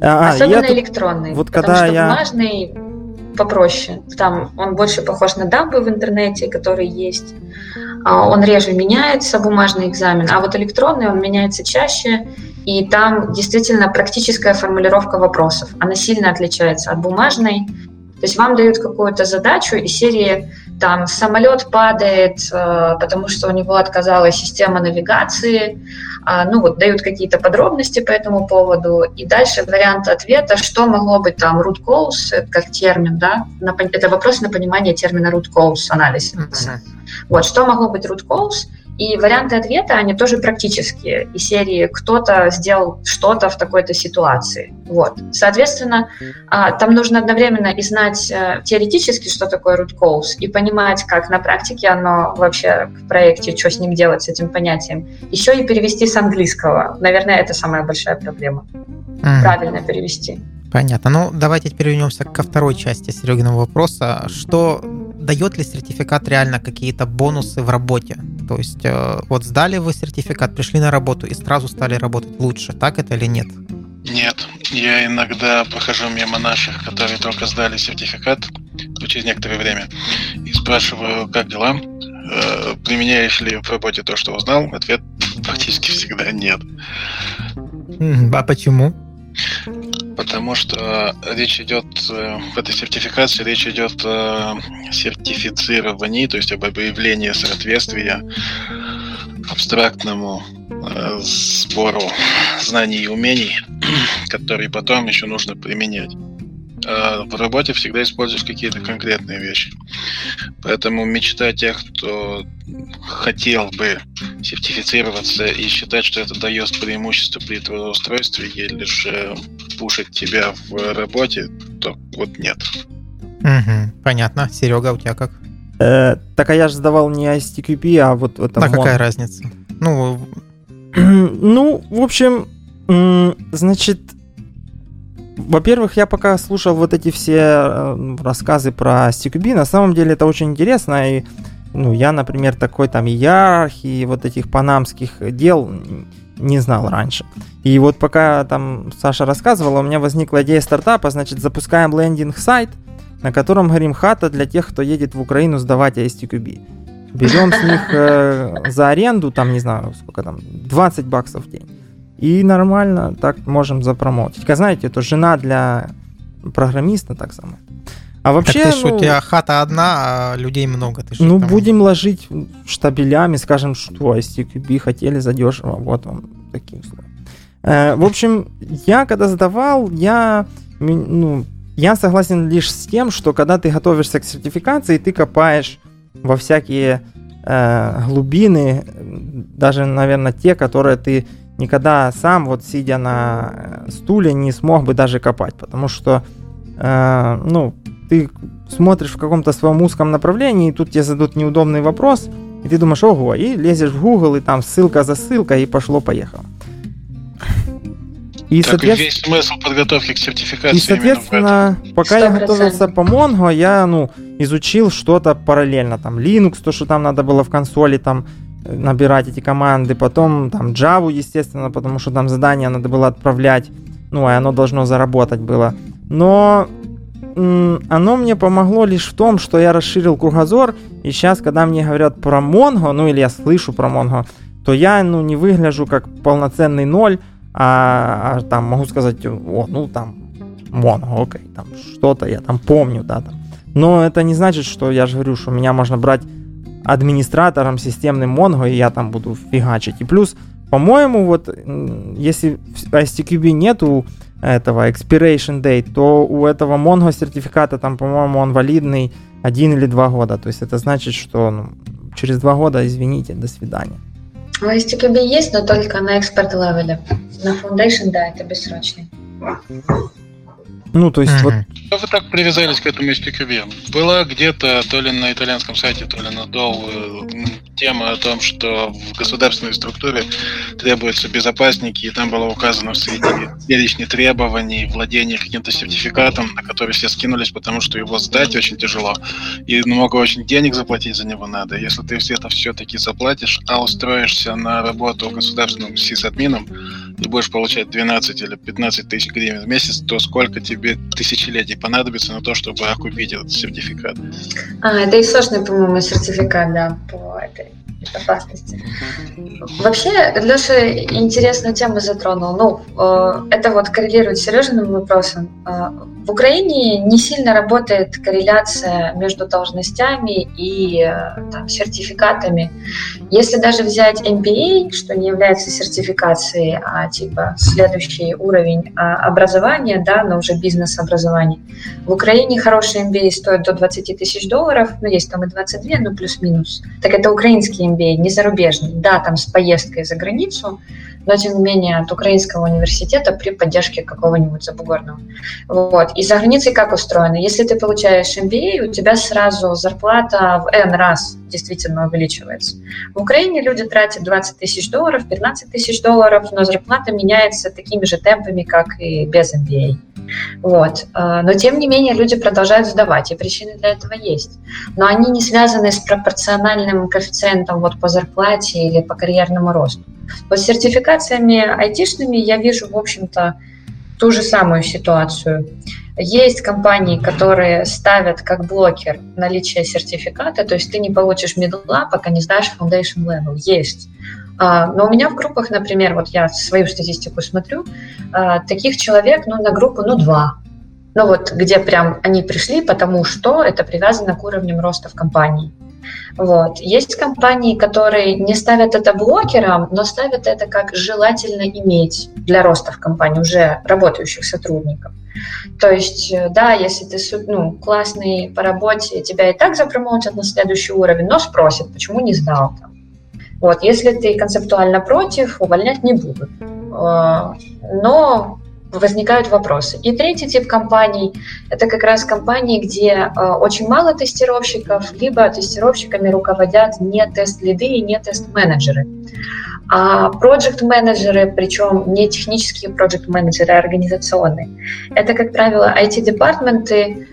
А, Особенно я электронный. Вот потому когда что я... бумажный попроще. Там он больше похож на дамбы в интернете, которые есть. А, он реже меняется, бумажный экзамен, а вот электронный он меняется чаще, и там действительно практическая формулировка вопросов. Она сильно отличается от бумажной. То есть вам дают какую-то задачу из серии там самолет падает, э, потому что у него отказалась система навигации, а, ну вот дают какие-то подробности по этому поводу, и дальше вариант ответа, что могло быть там root cause, как термин, да, это вопрос на понимание термина root cause анализ. Mm-hmm. Вот, что могло быть root cause, и варианты ответа, они тоже практические. Из серии кто-то сделал что-то в такой-то ситуации. Вот. Соответственно, а, там нужно одновременно и знать э, теоретически, что такое root cause, и понимать, как на практике оно вообще в проекте, что с ним делать, с этим понятием. Еще и перевести с английского. Наверное, это самая большая проблема. Mm. Правильно перевести.
Понятно. Ну, давайте теперь вернемся ко второй части Серегиного вопроса. Что дает ли сертификат реально какие-то бонусы в работе? То есть э, вот сдали вы сертификат, пришли на работу и сразу стали работать лучше, так это или нет?
Нет, я иногда прохожу мимо наших, которые только сдали сертификат через некоторое время, и спрашиваю, как дела, э, применяешь ли в работе то, что узнал? Ответ практически всегда нет.
А почему?
Потому что речь идет э, в этой сертификации речь идет о сертифицировании, то есть об объявлении соответствия абстрактному э, сбору знаний и умений, которые потом еще нужно применять. А в работе всегда используешь какие-то конкретные вещи. Поэтому мечта тех, кто хотел бы сертифицироваться и считать, что это дает преимущество при трудоустройстве или же пушить тебя в работе, то вот нет.
Угу, понятно. Серега, у тебя как?
Э, так а я же сдавал не ISTQP, а вот это.
А какая разница? Ну,
ну, в общем, значит, во-первых, я пока слушал вот эти все э, рассказы про CQB, на самом деле это очень интересно, и ну, я, например, такой там иерархии, вот этих панамских дел не знал раньше. И вот пока там Саша рассказывала, у меня возникла идея стартапа, значит, запускаем лендинг-сайт, на котором говорим хата для тех, кто едет в Украину сдавать ASTQB. Берем с них э, за аренду, там, не знаю, сколько там, 20 баксов в день. И нормально так можем запромотить. Как знаете, это жена для программиста так само.
А вообще, так ты ну, у тебя хата одна, а людей много. Ты
ну, там... будем ложить штабелями, скажем, что STQB хотели задешево, вот вам такие условия. Э, в общем, я когда сдавал, я, ну, я согласен лишь с тем, что когда ты готовишься к сертификации, ты копаешь во всякие э, глубины, даже, наверное, те, которые ты никогда сам, вот сидя на стуле, не смог бы даже копать, потому что, э, ну, ты смотришь в каком-то своем узком направлении, и тут тебе зададут неудобный вопрос, и ты думаешь, ого, и лезешь в Google, и там ссылка за ссылкой, и пошло-поехало.
И, так соответ... весь смысл подготовки к сертификации.
И, соответственно, пока 100%. я готовился по Mongo, я, ну, изучил что-то параллельно. Там Linux, то, что там надо было в консоли там э, набирать эти команды. Потом там Java, естественно, потому что там задание надо было отправлять. Ну, и оно должно заработать было. Но оно мне помогло лишь в том, что я расширил кругозор, и сейчас, когда мне говорят про Mongo, ну или я слышу про Mongo, то я, ну, не выгляжу как полноценный ноль, а, а там могу сказать, о, ну там Mongo, окей, там что-то я там помню, да, там. Но это не значит, что я же говорю, что меня можно брать администратором системным Mongo, и я там буду фигачить. И плюс, по-моему, вот если в STQB нету этого expiration date, то у этого Mongo сертификата там, по-моему, он валидный один или два года. То есть это значит, что ну, через два года, извините, до свидания.
У STQB есть, но только на экспорт левеле. На Foundation, да, это бессрочный.
Ну, то есть mm-hmm. вот...
Что вы так привязались к этому SPQB? Была где-то то ли на итальянском сайте, то ли на Dove тема о том, что в государственной структуре требуются безопасники, и там было указано в среди перечне требований владение каким-то сертификатом, на который все скинулись, потому что его сдать очень тяжело, и много очень денег заплатить за него надо. Если ты все это все-таки заплатишь, а устроишься на работу государственным сисадмином, и будешь получать 12 или 15 тысяч гривен в месяц, то сколько тебе тысячелетий понадобится на то, чтобы окупить этот сертификат?
А, это и сложный, по-моему, сертификат, да, по этой безопасности. Вообще, Леша интересную тему затронул. Ну, э, это вот коррелирует с Сережиным вопросом. Э, в Украине не сильно работает корреляция между должностями и э, там, сертификатами. Если даже взять MBA, что не является сертификацией, а типа следующий уровень а, образования, да, но уже бизнес-образование, в Украине хороший MBA стоит до 20 тысяч долларов, ну, есть там и 22, ну, плюс-минус. Так это украинский MBA, не зарубежный. Да, там с поездкой за границу, но тем не менее от украинского университета при поддержке какого-нибудь забугорного. Вот. И за границей как устроено? Если ты получаешь MBA, у тебя сразу зарплата в N раз действительно увеличивается. В Украине люди тратят 20 тысяч долларов, 15 тысяч долларов, но зарплата меняется такими же темпами, как и без MBA. Вот. А, но, тем не менее, люди продолжают сдавать, и причины для этого есть. Но они не связаны с пропорциональным коэффициентом вот по зарплате или по карьерному росту. Вот с сертификациями айтишными я вижу, в общем-то, ту же самую ситуацию. Есть компании, которые ставят как блокер наличие сертификата, то есть ты не получишь медла, пока не сдашь foundation level. Есть. А, но у меня в группах, например, вот я свою статистику смотрю, а, таких человек, ну, на группу, ну, два. Ну, вот где прям они пришли, потому что это привязано к уровням роста в компании. Вот. Есть компании, которые не ставят это блокером, но ставят это как желательно иметь для роста в компании уже работающих сотрудников. То есть, э, да, если ты ну, классный по работе, тебя и так запромоутят на следующий уровень, но спросят, почему не сдал там. Вот, если ты концептуально против, увольнять не будут. Э, но возникают вопросы. И третий тип компаний – это как раз компании, где э, очень мало тестировщиков, либо тестировщиками руководят не тест-лиды и не тест-менеджеры. А проект-менеджеры, причем не технические проект-менеджеры, а организационные, это, как правило, IT-департменты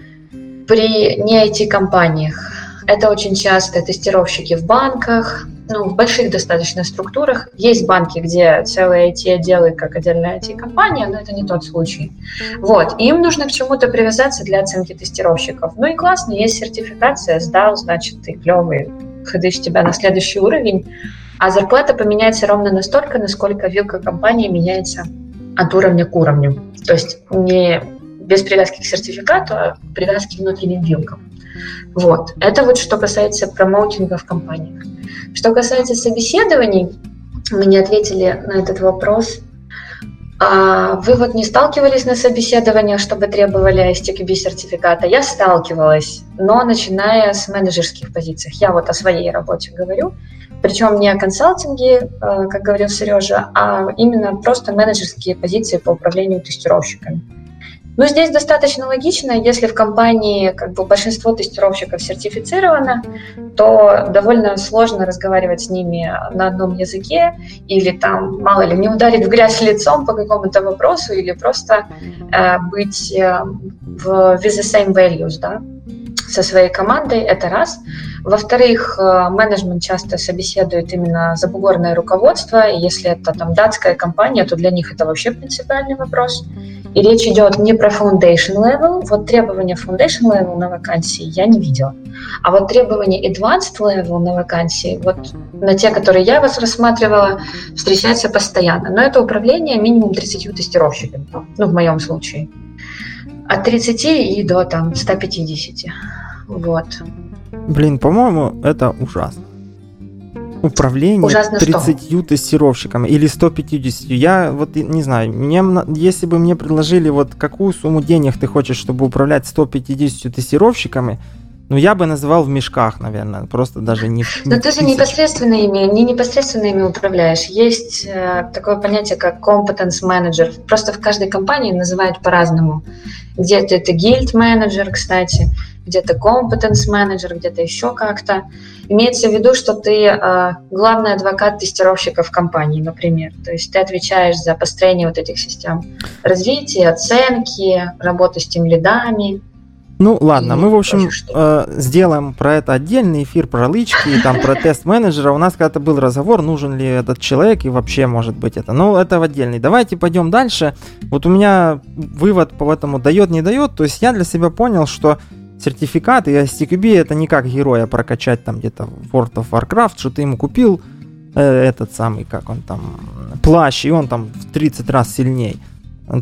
при не IT-компаниях Это очень часто тестировщики в банках, ну, в больших достаточно структурах. Есть банки, где целые IT-отделы, как отдельная IT-компания, но это не тот случай. Вот. им нужно к чему-то привязаться для оценки тестировщиков. Ну и классно, есть сертификация, сдал, значит, ты клевый, ходишь тебя на следующий уровень, а зарплата поменяется ровно настолько, насколько вилка компании меняется от уровня к уровню. То есть не без привязки к сертификату, а привязки к внутренним вилкам. Вот. Это вот что касается промоутинга в компаниях. Что касается собеседований, мы не ответили на этот вопрос. А вы вот не сталкивались на собеседованиях, чтобы требовали STQB сертификата? Я сталкивалась, но начиная с менеджерских позиций. Я вот о своей работе говорю. Причем не о консалтинге, э, как говорил Сережа, а именно просто менеджерские позиции по управлению тестировщиками. Ну, здесь достаточно логично, если в компании как бы большинство тестировщиков сертифицировано, то довольно сложно разговаривать с ними на одном языке или там, мало ли, не ударить в грязь лицом по какому-то вопросу или просто э, быть э, в with the same values, да, со своей командой, это раз. Во-вторых, э, менеджмент часто собеседует именно забугорное руководство, и если это там датская компания, то для них это вообще принципиальный вопрос. И речь идет не про foundation level, вот требования foundation level на вакансии я не видела. А вот требования advanced level на вакансии, вот на те, которые я вас рассматривала, встречаются постоянно. Но это управление минимум 30 тестировщиками, ну, в моем случае. От 30 и до там 150. Вот.
Блин, по-моему, это ужасно. Управление Ужасно 30 что? тестировщиками или 150. Я вот не знаю, мне, если бы мне предложили вот какую сумму денег ты хочешь, чтобы управлять 150 тестировщиками, ну, я бы называл в мешках, наверное, просто даже не в
Но ты же непосредственно ими, не непосредственно ими управляешь. Есть э, такое понятие, как competence manager. Просто в каждой компании называют по-разному. Где-то это guild manager, кстати, где-то competence manager, где-то еще как-то. Имеется в виду, что ты э, главный адвокат тестировщиков компании, например. То есть ты отвечаешь за построение вот этих систем развития, оценки, работу с тем лидами,
ну ладно, мы в общем э, сделаем про это отдельный эфир про лычки и там про тест менеджера. У нас когда-то был разговор, нужен ли этот человек и вообще может быть это. Но это в отдельный. Давайте пойдем дальше. Вот у меня вывод по этому дает, не дает. То есть я для себя понял, что сертификат и STQB это не как героя прокачать там где-то в World of Warcraft, что ты ему купил э, этот самый, как он там, плащ, и он там в 30 раз сильней.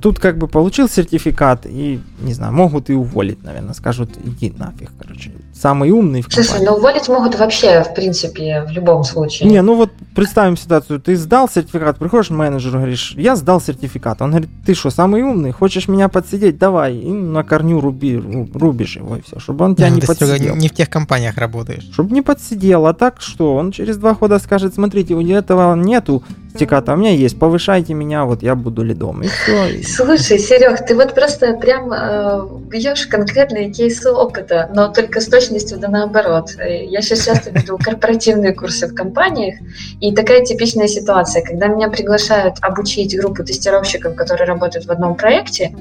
Тут как бы получил сертификат и, не знаю, могут и уволить, наверное, скажут, иди нафиг, короче. Самый умный в
компании. Слушай, ну уволить могут вообще, в принципе, в любом случае.
Не, ну вот представим ситуацию, ты сдал сертификат, приходишь к менеджеру, говоришь, я сдал сертификат. Он говорит, ты что, самый умный, хочешь меня подсидеть, давай, и на корню руби, рубишь его, и все, чтобы он тебя ну, не подсидел.
не в тех компаниях работаешь.
Чтобы не подсидел, а так что, он через два года скажет, смотрите, у этого нету сертификата, а у меня есть, повышайте меня, вот я буду лидом, и все.
Слушай, Серег, ты вот просто прям э, бьешь конкретные кейсы опыта, но только с точностью да наоборот. Я сейчас часто веду корпоративные курсы в компаниях, и такая типичная ситуация, когда меня приглашают обучить группу тестировщиков, которые работают в одном проекте,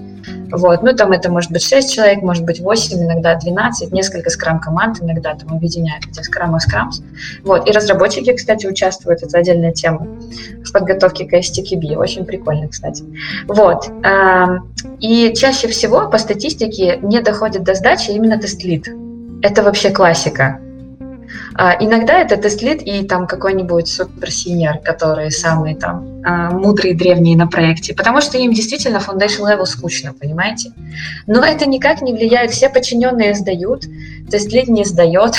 вот, ну там это может быть 6 человек, может быть 8, иногда 12, несколько скрам-команд иногда там объединяют этих скрамов скрамс. Вот, и разработчики, кстати, участвуют, это отдельная тема в подготовке к STQB, очень прикольно, кстати. Вот, и чаще всего по статистике не доходит до сдачи именно тест-лид. Это вообще классика. А, иногда это тест-лид и там какой-нибудь супер-синьор, которые самые там а, мудрые древние на проекте, потому что им действительно foundation level скучно, понимаете? Но это никак не влияет, все подчиненные сдают, тест-лид не сдает.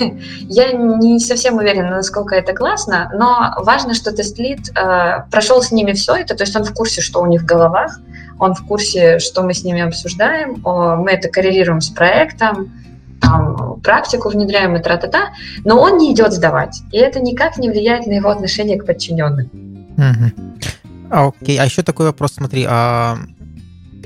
Я не совсем уверена, насколько это классно, но важно, что тест-лид э, прошел с ними все это, то есть он в курсе, что у них в головах, он в курсе, что мы с ними обсуждаем, мы это коррелируем с проектом, там, практику внедряем и тра-та-та, но он не идет сдавать. И это никак не влияет на его отношение к подчиненным.
Угу. А, окей, а еще такой вопрос, смотри, а,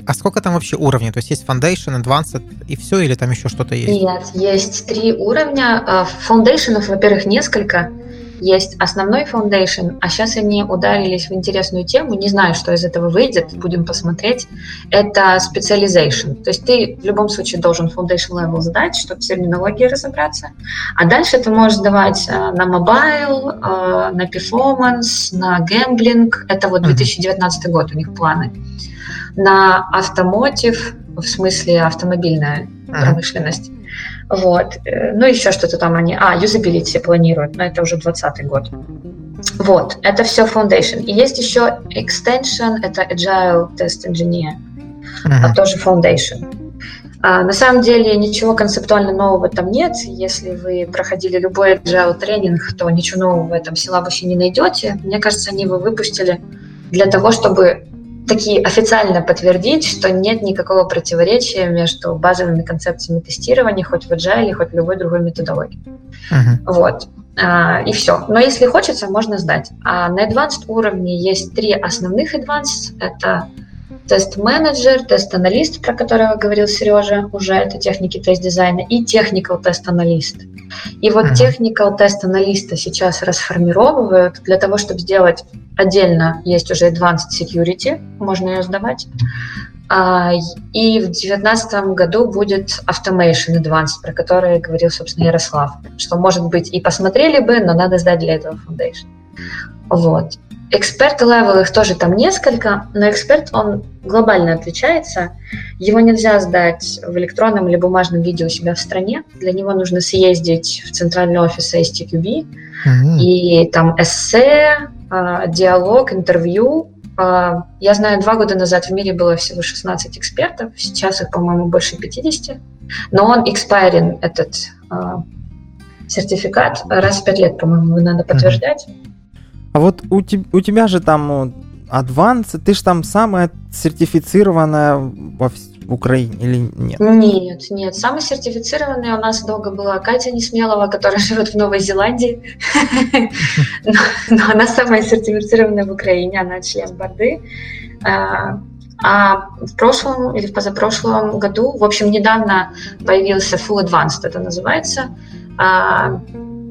а сколько там вообще уровней? То есть есть Foundation, Advanced и все, или там еще что-то есть?
Нет, есть три уровня. А, Foundation, во-первых, несколько. Есть основной foundation, а сейчас они ударились в интересную тему, не знаю, что из этого выйдет, будем посмотреть. Это specialization. То есть ты в любом случае должен foundation level сдать, чтобы в терминологии разобраться, а дальше ты можешь сдавать э, на mobile, э, на performance, на gambling. Это вот 2019 год у них планы. На автомотив, в смысле автомобильная промышленность. Вот. Э, ну, еще что-то там они... А, юзабилити планируют, но это уже 20 год. Вот, это все Foundation. И есть еще Extension, это Agile Test Engineer, uh-huh. тоже Foundation. А, на самом деле ничего концептуально нового там нет. Если вы проходили любой agile тренинг, то ничего нового в этом силабусе не найдете. Мне кажется, они его выпустили для того, чтобы такие официально подтвердить, что нет никакого противоречия между базовыми концепциями тестирования, хоть в Agile, хоть в любой другой методологии. Uh-huh. Вот. А, и все. Но если хочется, можно сдать. А на advanced уровне есть три основных advanced. Это тест-менеджер, тест-аналист, про которого говорил Сережа, уже это техники тест-дизайна, и technical тест-аналист. И вот technical тест-аналиста сейчас расформировывают для того, чтобы сделать отдельно, есть уже advanced security, можно ее сдавать, а, и в 2019 году будет Automation Advanced, про который говорил, собственно, Ярослав, что, может быть, и посмотрели бы, но надо сдать для этого Foundation. Вот. Expert Level их тоже там несколько, но эксперт, он глобально отличается. Его нельзя сдать в электронном или бумажном виде у себя в стране. Для него нужно съездить в центральный офис ISTQB, mm-hmm. и там эссе, а, диалог, интервью. А, я знаю, два года назад в мире было всего 16 экспертов, сейчас их, по-моему, больше 50. Но он expiring, этот а, сертификат, раз в пять лет, по-моему, надо подтверждать. Mm-hmm.
А вот у, te, у тебя же там Advance, ты же там самая сертифицированная во в Украине или нет?
Нет, нет. Самая сертифицированная у нас долго была Катя Несмелова, которая живет в Новой Зеландии. Но она самая сертифицированная в Украине, она член Борды. А, а в прошлом или в позапрошлом году, в общем, недавно появился Full Advanced, это называется.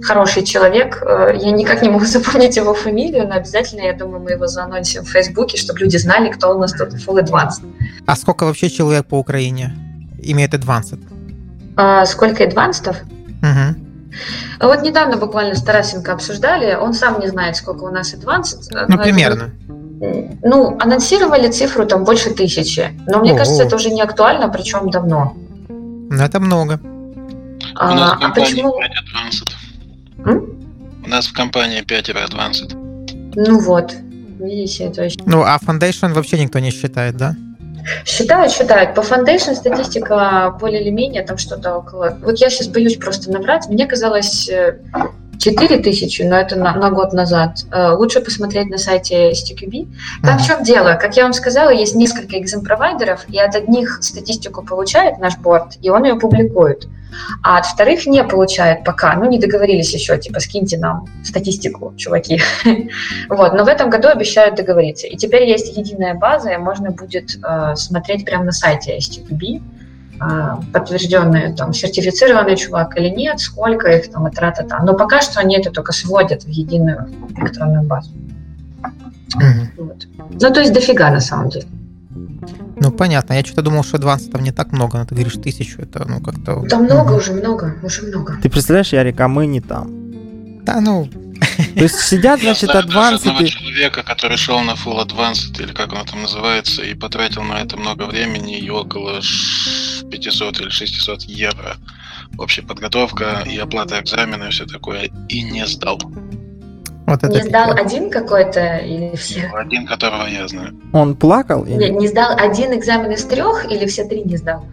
А, хороший человек. Э, я никак не могу запомнить его фамилию, но обязательно, я думаю, мы его заанонсим в Фейсбуке, чтобы люди знали, кто у нас тут Full Advanced.
А сколько вообще человек по Украине имеет Advanced?
А, сколько адвансов? Угу. Вот недавно буквально с Тарасенко обсуждали, он сам не знает, сколько у нас Advanced.
Ну, примерно.
ну, анонсировали цифру там больше тысячи, но мне О-о. кажется, это уже не актуально, причем давно.
Ну, это много.
А, а почему? Advanced. У нас в компании 5 Advanced.
Ну вот, видите, то есть...
Ну, а Foundation вообще никто не считает, да?
Считают, считают. По Foundation статистика более или менее там что-то около... Вот я сейчас боюсь просто наврать. Мне казалось 4 э, тысячи, но это на, на год назад. Э, лучше посмотреть на сайте STQB. Там mm-hmm. в чем дело? Как я вам сказала, есть несколько экзем-провайдеров, и от одних статистику получает наш борт, и он ее публикует а от вторых не получает пока, ну, не договорились еще, типа, скиньте нам статистику, чуваки. вот, но в этом году обещают договориться. И теперь есть единая база, и можно будет э, смотреть прямо на сайте STQB, э, подтвержденный, там, сертифицированный чувак или нет, сколько их там, и тра-та-та. Но пока что они это только сводят в единую электронную базу. Mm-hmm. Вот. Ну, то есть дофига на самом деле.
Ну, понятно. Я что-то думал, что адванса там не так много, но ты говоришь тысячу, это, ну, как-то...
Там много угу. уже, много, уже много.
Ты представляешь, Ярик, а мы не там.
Да, ну...
То есть сидят, значит, адвансы...
Я человека, который шел на Full Advanced, или как оно там называется, и потратил на это много времени, и около 500 или 600 евро. Общая подготовка и оплата экзамена и все такое, и не сдал.
Вот это не сдал один какой-то или все?
Один, которого я знаю.
Он плакал? Или...
Не, не сдал один экзамен из трех или все три не сдал?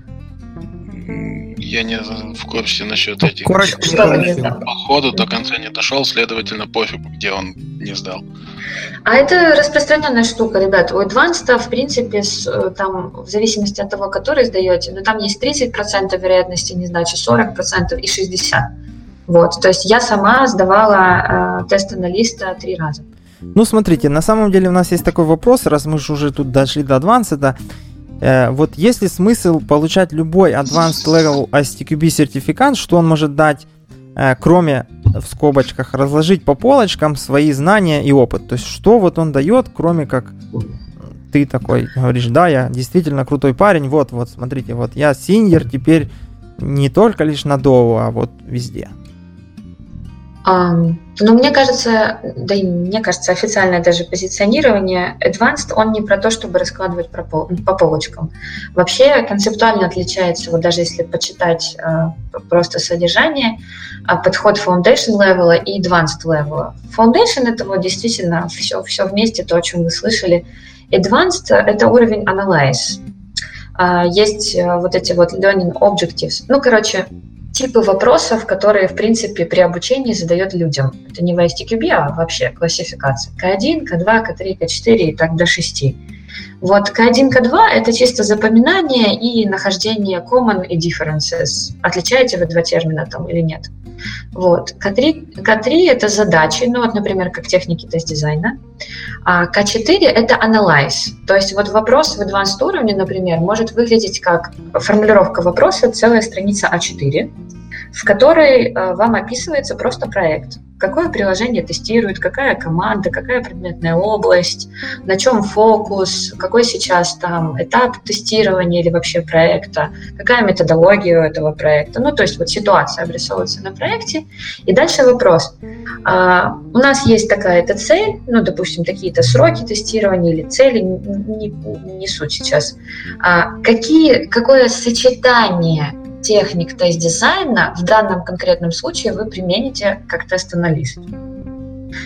Я не в курсе насчет этих.
Короче,
что не сдал?
По ходу до конца не дошел, следовательно, пофигу, где он не сдал.
А это распространенная штука, ребят. У Advanced, в принципе, с, э, там, в зависимости от того, который сдаете, но там есть 30% вероятности не сдачи, 40% и 60%. Вот, то есть я сама сдавала э, тест аналиста три раза.
Ну, смотрите, на самом деле у нас есть такой вопрос, раз мы же уже тут дошли до Advanced, э, вот есть ли смысл получать любой Advanced Level STQB сертификат, что он может дать э, кроме в скобочках разложить по полочкам свои знания и опыт. То есть что вот он дает, кроме как ты такой говоришь, да, я действительно крутой парень, вот, вот, смотрите, вот я синьор теперь не только лишь на Доу, а вот везде.
Но мне кажется, да и мне кажется, официальное даже позиционирование Advanced, он не про то, чтобы раскладывать по, по полочкам. Вообще концептуально отличается, вот даже если почитать uh, просто содержание, uh, подход Foundation level и Advanced level. Foundation это вот действительно все, все вместе, то, о чем вы слышали. Advanced это уровень Analyze. Uh, есть вот эти вот Learning Objectives. Ну, короче, типы вопросов, которые, в принципе, при обучении задает людям. Это не в ISTQB, а вообще классификация. К1, К2, К3, К4 и так до 6. Вот К1, К2 – это чисто запоминание и нахождение common и differences. Отличаете вы два термина там или нет? Вот. К3, К3 – это задачи, ну вот, например, как техники тест-дизайна. А К4 – это analyze. То есть вот вопрос в advanced уровне, например, может выглядеть как формулировка вопроса, целая страница А4, в которой э, вам описывается просто проект какое приложение тестирует, какая команда, какая предметная область, на чем фокус, какой сейчас там этап тестирования или вообще проекта, какая методология у этого проекта. Ну, то есть вот ситуация обрисовывается на проекте. И дальше вопрос. А, у нас есть такая-то цель, ну, допустим, такие-то сроки тестирования или цели, не, не суть сейчас. А, какие, какое сочетание техник тест-дизайна в данном конкретном случае вы примените как тест-аналист.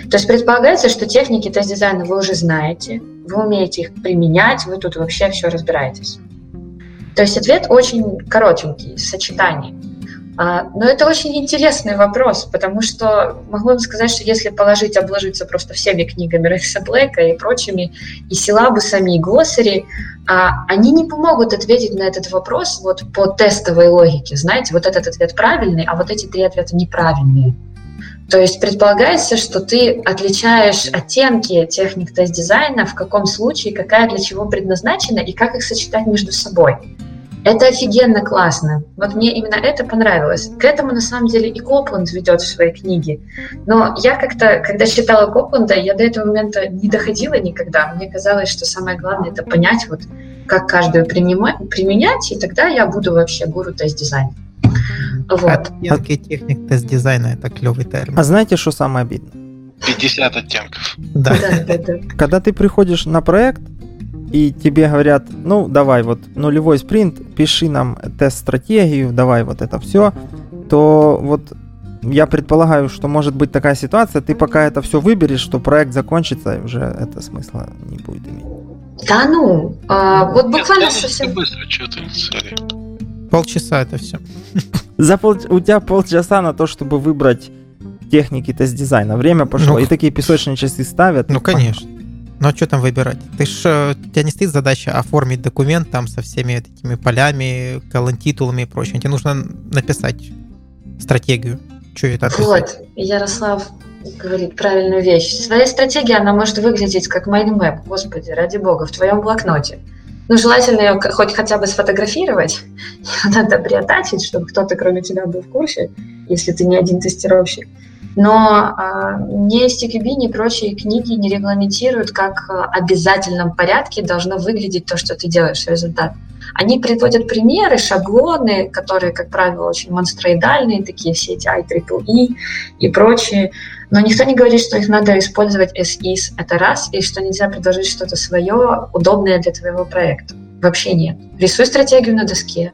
То есть предполагается, что техники тест-дизайна вы уже знаете, вы умеете их применять, вы тут вообще все разбираетесь. То есть ответ очень коротенький, сочетание. А, но это очень интересный вопрос, потому что могу вам сказать, что если положить, обложиться просто всеми книгами Рекса Блэка и прочими, и силабусами, и глоссари, а, они не помогут ответить на этот вопрос вот по тестовой логике. Знаете, вот этот ответ правильный, а вот эти три ответа неправильные. То есть предполагается, что ты отличаешь оттенки техник тест-дизайна, в каком случае, какая для чего предназначена и как их сочетать между собой. Это офигенно классно. Вот мне именно это понравилось. К этому, на самом деле, и Копланд ведет в своей книге. Но я как-то, когда читала Копланда, я до этого момента не доходила никогда. Мне казалось, что самое главное — это понять, вот, как каждую применять, и тогда я буду вообще гуру тест-дизайна.
Вот. Оттенки техник тест-дизайна — это клевый термин.
А знаете, что самое обидное?
50 оттенков.
Да. да, да, да. Когда ты приходишь на проект, и тебе говорят, ну, давай вот нулевой спринт, пиши нам тест-стратегию, давай вот это все, то вот я предполагаю, что может быть такая ситуация, ты пока это все выберешь, что проект закончится, уже это смысла не будет иметь.
Да ну, а, вот буквально Нет, совсем...
быстро, что ты, sorry.
Полчаса это все.
За пол... У тебя полчаса на то, чтобы выбрать техники тест-дизайна. Время пошло, ну, и такие песочные часы ставят.
Ну, конечно. А что там выбирать? Ты ж, э, у тебя не стоит задача оформить документ там со всеми такими полями, колонтитулами и прочим. Тебе нужно написать стратегию. Что это описать?
Вот, Ярослав говорит правильную вещь. Своя стратегия, она может выглядеть как mind map, господи, ради бога, в твоем блокноте. Ну, желательно ее хоть хотя бы сфотографировать, надо приаттачить, чтобы кто-то кроме тебя был в курсе, если ты не один тестировщик. Но а, ни STQB, ни прочие книги не регламентируют, как в обязательном порядке должно выглядеть то, что ты делаешь, результат. Они приводят примеры, шаблоны, которые, как правило, очень монстроидальные, такие все эти IEEE и прочие. Но никто не говорит, что их надо использовать as is, это раз, и что нельзя предложить что-то свое, удобное для твоего проекта. Вообще нет. Рисуй стратегию на доске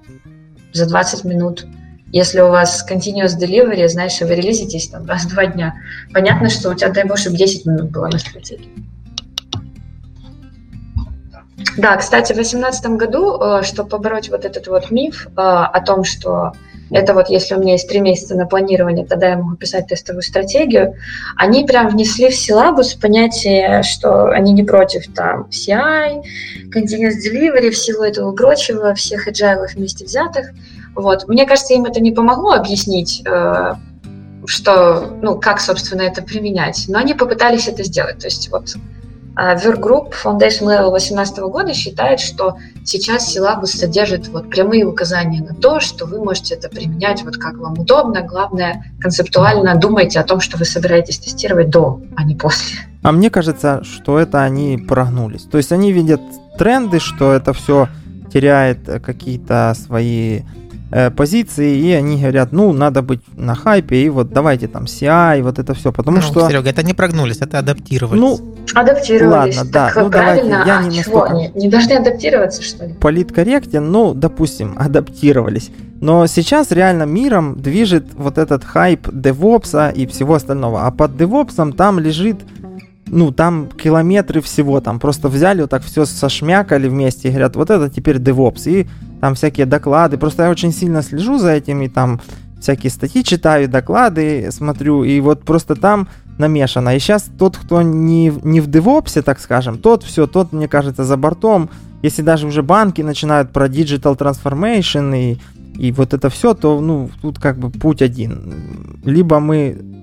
за 20 минут – если у вас continuous delivery, знаешь, вы релизитесь там раз в два дня, понятно, что у тебя, дай бог, чтобы 10 минут было на стратегии. Да, кстати, в 2018 году, э, чтобы побороть вот этот вот миф э, о том, что это вот если у меня есть три месяца на планирование, тогда я могу писать тестовую стратегию, они прям внесли в силабус понятие, что они не против там CI, Continuous Delivery, всего этого прочего, всех agile вместе взятых, вот. Мне кажется, им это не помогло объяснить, э, что, ну, как, собственно, это применять. Но они попытались это сделать. То есть вот А Workgroup Foundation Level 2018 года считает, что сейчас силабус содержит вот прямые указания на то, что вы можете это применять вот как вам удобно. Главное, концептуально думайте о том, что вы собираетесь тестировать до, а не после.
А мне кажется, что это они прогнулись. То есть они видят тренды, что это все теряет какие-то свои Э, позиции, и они говорят, ну, надо быть на хайпе, и вот давайте там CI, и вот это все, потому ну, что...
Серега, это не прогнулись, это адаптировались.
Ну, адаптировались. Ладно,
да, ну давайте, я
а
не чего? настолько...
Не, не должны адаптироваться, что ли?
Политкорректен, ну, допустим, адаптировались. Но сейчас реально миром движет вот этот хайп девопса и всего остального. А под девопсом там лежит ну, там километры всего, там просто взяли вот так все сошмякали вместе и говорят, вот это теперь DevOps, и там всякие доклады, просто я очень сильно слежу за этим, и там всякие статьи читаю, доклады смотрю, и вот просто там намешано. И сейчас тот, кто не, не в DevOps, так скажем, тот все, тот, мне кажется, за бортом. Если даже уже банки начинают про digital transformation и, и вот это все, то, ну, тут как бы путь один. Либо мы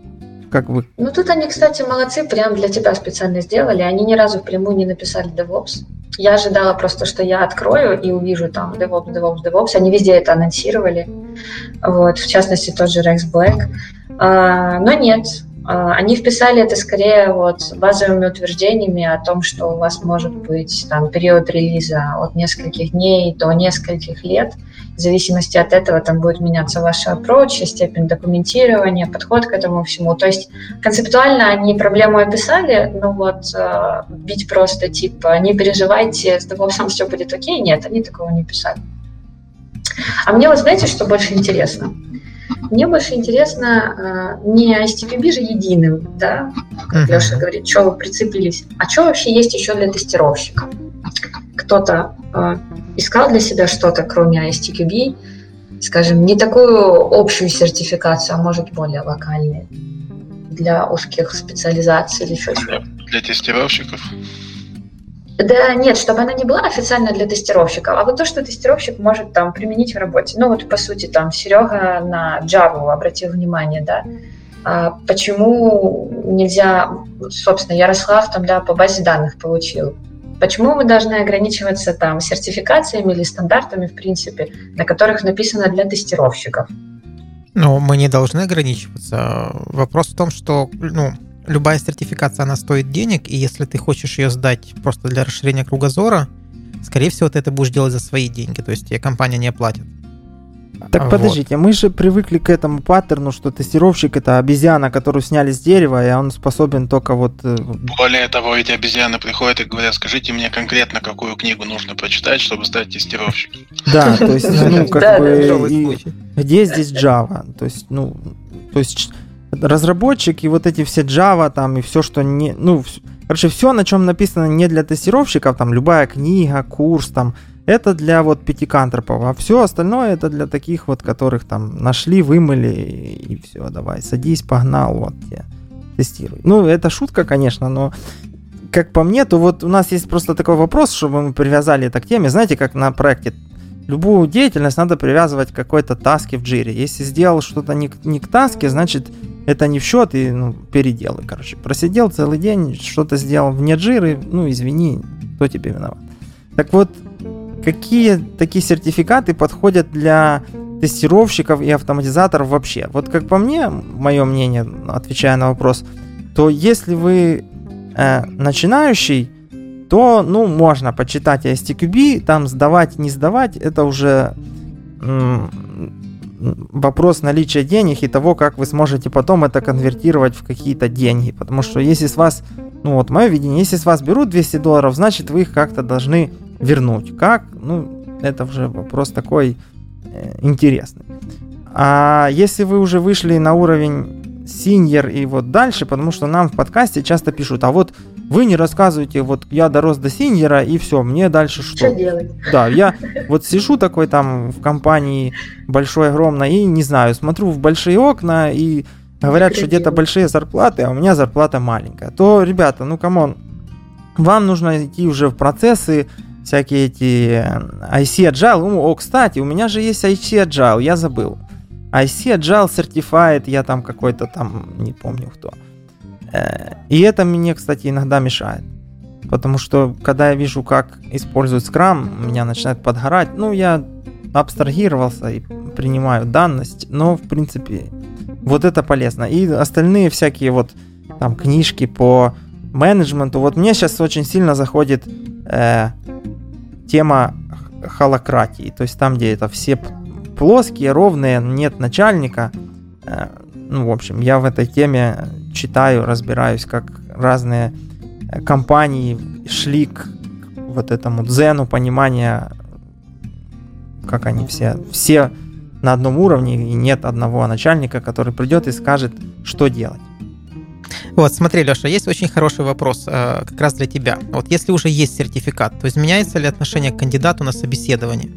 как бы...
Ну, тут они, кстати, молодцы, прям для тебя специально сделали. Они ни разу впрямую не написали DevOps. Я ожидала просто, что я открою и увижу там DevOps, DevOps, DevOps. Они везде это анонсировали. Вот, в частности, тот же Rex Black. А, но нет, они вписали это скорее вот базовыми утверждениями о том, что у вас может быть там период релиза от нескольких дней до нескольких лет. В зависимости от этого там будет меняться ваша approach, степень документирования, подход к этому всему. То есть концептуально они проблему описали, но вот э, бить просто типа не переживайте, с DevOps все будет окей, нет, они такого не писали. А мне вот знаете, что больше интересно? Мне больше интересно э, не STPB же единым, да, как uh-huh. Леша говорит, что вы прицепились, а что вообще есть еще для тестировщиков? Кто-то э, искал для себя что-то, кроме ISTQB, скажем, не такую общую сертификацию, а может более локальную для узких специализаций или еще чего?
Для тестировщиков?
Да нет, чтобы она не была официально для тестировщиков, а вот то, что тестировщик может там применить в работе. Ну вот по сути там Серега на Java обратил внимание, да, а почему нельзя, собственно, Ярослав там, да, по базе данных получил. Почему мы должны ограничиваться там сертификациями или стандартами, в принципе, на которых написано для тестировщиков?
Ну, мы не должны ограничиваться. Вопрос в том, что, ну, любая сертификация, она стоит денег, и если ты хочешь ее сдать просто для расширения кругозора, скорее всего, ты это будешь делать за свои деньги, то есть тебе компания не оплатит.
Так вот. подождите, мы же привыкли к этому паттерну, что тестировщик это обезьяна, которую сняли с дерева, и он способен только вот... Э,
Более того, эти обезьяны приходят и говорят, скажите мне конкретно, какую книгу нужно прочитать, чтобы стать тестировщиком.
Да, то есть, ну, как бы... Где здесь Java? То есть, ну, то есть разработчик и вот эти все Java там и все, что не, ну, короче, все, на чем написано не для тестировщиков, там любая книга, курс, там, это для вот пятикантропов, а все остальное это для таких вот, которых там нашли, вымыли и, все, давай, садись, погнал, вот тебе, тестируй. Ну, это шутка, конечно, но как по мне, то вот у нас есть просто такой вопрос, чтобы мы привязали это к теме, знаете, как на проекте любую деятельность надо привязывать к какой-то таске в джире. Если сделал что-то не, не к таске, значит это не в счет и ну, переделай, короче. Просидел целый день, что-то сделал вне джиры, ну извини, кто тебе виноват. Так вот, какие такие сертификаты подходят для тестировщиков и автоматизаторов вообще? Вот как по мне, мое мнение, отвечая на вопрос, то если вы э, начинающий, то, ну, можно почитать STQB, там сдавать, не сдавать, это уже вопрос наличия денег и того, как вы сможете потом это конвертировать в какие-то деньги. Потому что если с вас, ну вот мое видение, если с вас берут 200 долларов, значит вы их как-то должны вернуть. Как? Ну, это уже вопрос такой э, интересный. А если вы уже вышли на уровень синьор и вот дальше, потому что нам в подкасте часто пишут, а вот вы не рассказываете, вот я дорос до senior а и все, мне дальше что?
Что делать?
Да, я вот сижу такой там в компании большой, огромной и не знаю, смотрю в большие окна и говорят, что где-то большие зарплаты, а у меня зарплата маленькая. То, ребята, ну come on, вам нужно идти уже в процессы, всякие эти ICAgile. О, кстати, у меня же есть ICAgile, я забыл. ICAgile Certified, я там какой-то там, не помню кто. Э, и это мне, кстати, иногда мешает. Потому что, когда я вижу, как используют Scrum, меня начинает подгорать. Ну, я абстрагировался и принимаю данность, но, в принципе, вот это полезно. И остальные всякие вот там книжки по менеджменту. Вот мне сейчас очень сильно заходит э, тема холократии. То есть там, где это все плоские, ровные, нет начальника. Э, ну, в общем, я в этой теме читаю, разбираюсь, как разные э, компании шли к вот этому дзену понимания, как они все, все на одном уровне, и нет одного начальника, который придет и скажет, что делать.
Вот, смотри, Леша, есть очень хороший вопрос э, как раз для тебя. Вот если уже есть сертификат, то изменяется ли отношение к кандидату на собеседование?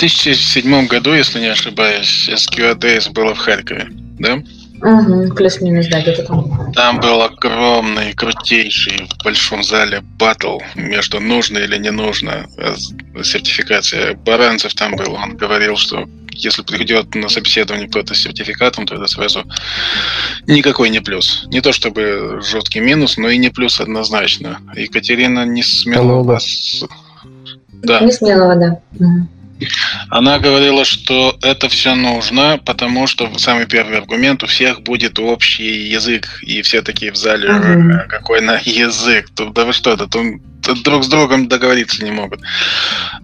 В 2007 году, если не ошибаюсь, SQADS было в Харькове, да?
Угу, плюс-минус, да, где-то там.
Там был огромный, крутейший в большом зале батл между нужно или не нужно э, сертификация. Баранцев там был, он говорил, что если придет на собеседование кто-то с сертификатом, то это сразу никакой не плюс. Не то чтобы жесткий минус, но и не плюс однозначно. Екатерина не смела вас...
Да. Не смелого, да.
Она говорила, что это все нужно, потому что самый первый аргумент у всех будет общий язык, и все такие в зале, uh-huh. какой на язык, да вы что, это друг с другом договориться не могут.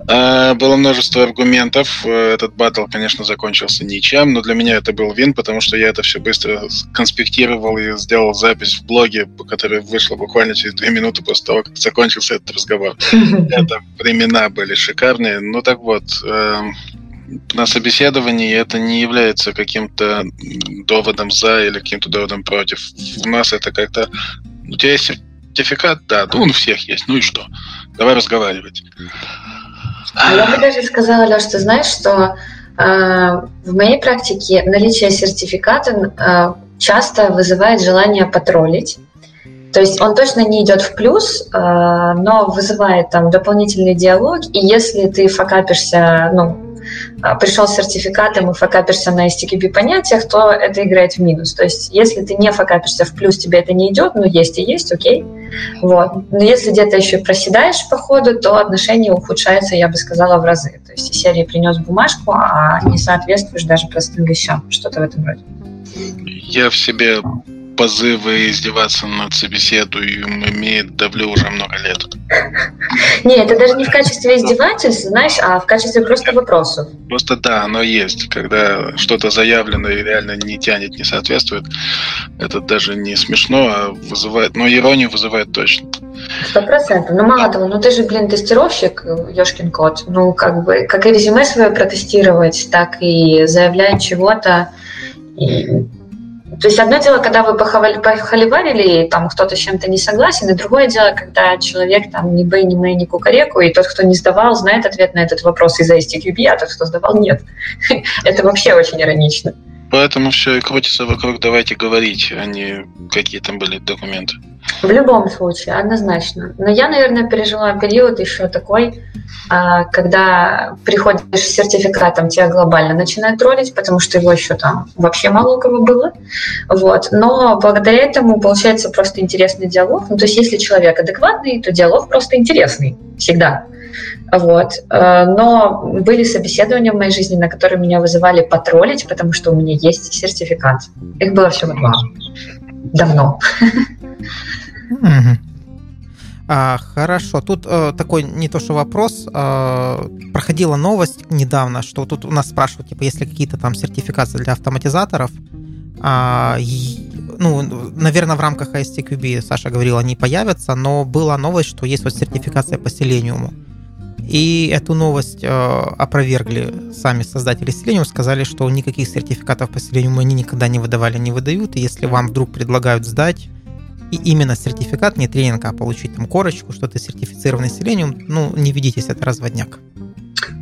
А, было множество аргументов. Этот батл, конечно, закончился ничем, но для меня это был вин, потому что я это все быстро конспектировал и сделал запись в блоге, которая вышла буквально через две минуты после того, как закончился этот разговор. Это времена были шикарные. Ну так вот, эм, на собеседовании это не является каким-то доводом за или каким-то доводом против. У нас это как-то... У тебя есть сертификат, да, да он у всех есть, ну и что? Давай разговаривать.
А я бы даже сказала, Леш, ты знаешь, что э, в моей практике наличие сертификата э, часто вызывает желание потроллить. То есть он точно не идет в плюс, э, но вызывает там дополнительный диалог, и если ты факапишься, ну, пришел с сертификатом и факапишься на STQB понятиях, то это играет в минус. То есть если ты не факапишься в плюс, тебе это не идет, ну есть и есть, окей. Вот. Но если где-то еще проседаешь по ходу, то отношения ухудшаются, я бы сказала, в разы. То есть из серии принес бумажку, а не соответствуешь даже простым вещам. Что-то в этом роде.
Я в себе позывы издеваться над собеседуем имеет давлю уже много лет.
Нет, это даже не в качестве издевательств, знаешь, а в качестве просто вопросов.
Просто да, оно есть. Когда что-то заявлено и реально не тянет, не соответствует, это даже не смешно, а вызывает, но иронию вызывает точно.
Сто процентов. Ну, мало того, ну ты же, блин, тестировщик, ёшкин кот. Ну, как бы, как и резюме свое протестировать, так и заявлять чего-то. И то есть одно дело, когда вы похоливарили, и там кто-то с чем-то не согласен, и другое дело, когда человек там ни бэй, ни мэй, ни кукареку, и тот, кто не сдавал, знает ответ на этот вопрос из-за STQB, а тот, кто сдавал, нет. Это вообще очень иронично.
Поэтому все и крутится вокруг «давайте говорить», а не какие там были документы.
В любом случае, однозначно. Но я, наверное, пережила период еще такой, а, когда приходишь с сертификатом, тебя глобально начинают троллить, потому что его еще там вообще мало у кого было. Вот. Но благодаря этому получается просто интересный диалог. Ну, то есть если человек адекватный, то диалог просто интересный всегда. Вот. Э, но были собеседования в моей жизни, на которые меня вызывали потроллить, потому что у меня есть сертификат. Их было всего два. Давно.
А, хорошо, тут э, такой не то что вопрос. Э, проходила новость недавно, что тут у нас спрашивают, типа, есть ли какие-то там сертификации для автоматизаторов. А, и, ну, наверное, в рамках ISTQB, Саша говорила, они появятся, но была новость, что есть вот сертификация по Selenium. И эту новость э, опровергли сами создатели Selenium, сказали, что никаких сертификатов по Selenium они никогда не выдавали, не выдают, и если вам вдруг предлагают сдать и именно сертификат, не тренинг, а получить там корочку, что ты сертифицированный Selenium, ну, не ведитесь, это разводняк.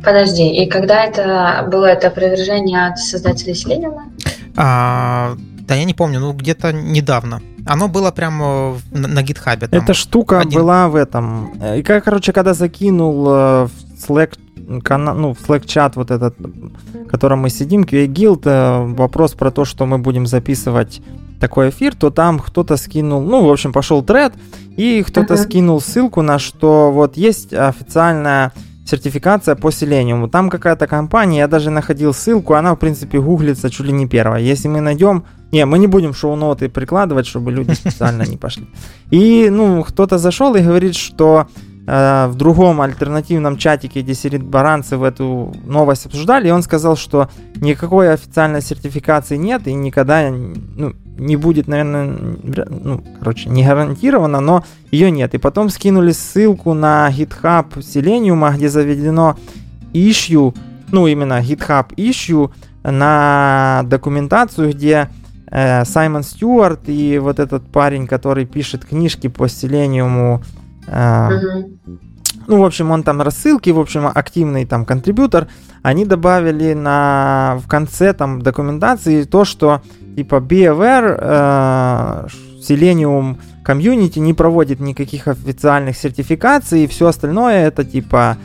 Подожди, и когда это было это опровержение от создателей Selenium?
А, да, я не помню, ну где-то недавно. Оно было прямо на, гитхабе.
Эта штука один... была в этом. И как, короче, когда закинул э, в Slack канал, ну, в Slack чат вот этот, в котором мы сидим, QA Guild, э, вопрос про то, что мы будем записывать такой эфир, то там кто-то скинул, ну, в общем, пошел тред, и кто-то uh-huh. скинул ссылку на что вот есть официальная сертификация по Selenium. Там какая-то компания, я даже находил ссылку, она, в принципе, гуглится чуть ли не первая. Если мы найдем... Не, мы не будем шоу-ноты прикладывать, чтобы люди специально не пошли. И, ну, кто-то зашел и говорит, что в другом альтернативном чатике, где сидит Баранцев, эту новость обсуждали, и он сказал, что никакой официальной сертификации нет и никогда ну, не будет, наверное, ну, короче, не гарантировано, но ее нет. И потом скинули ссылку на GitHub Selenium, где заведено issue, ну, именно GitHub issue на документацию, где э, Саймон Стюарт и вот этот парень, который пишет книжки по Selenium, э, ну, в общем, он там рассылки, в общем, активный там контрибьютор, они добавили на, в конце там документации то, что типа BeAware, э, Selenium комьюнити не проводит никаких официальных сертификаций, и все остальное это типа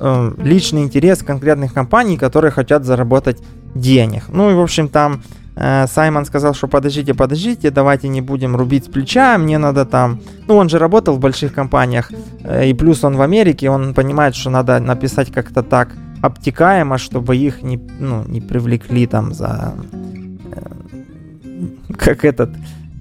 э, личный интерес конкретных компаний, которые хотят заработать денег. Ну и в общем там Саймон сказал, что подождите, подождите, давайте не будем рубить с плеча, мне надо там... Ну, он же работал в больших компаниях, э, и плюс он в Америке, он понимает, что надо написать как-то так обтекаемо, чтобы их не, ну, не привлекли там за как этот,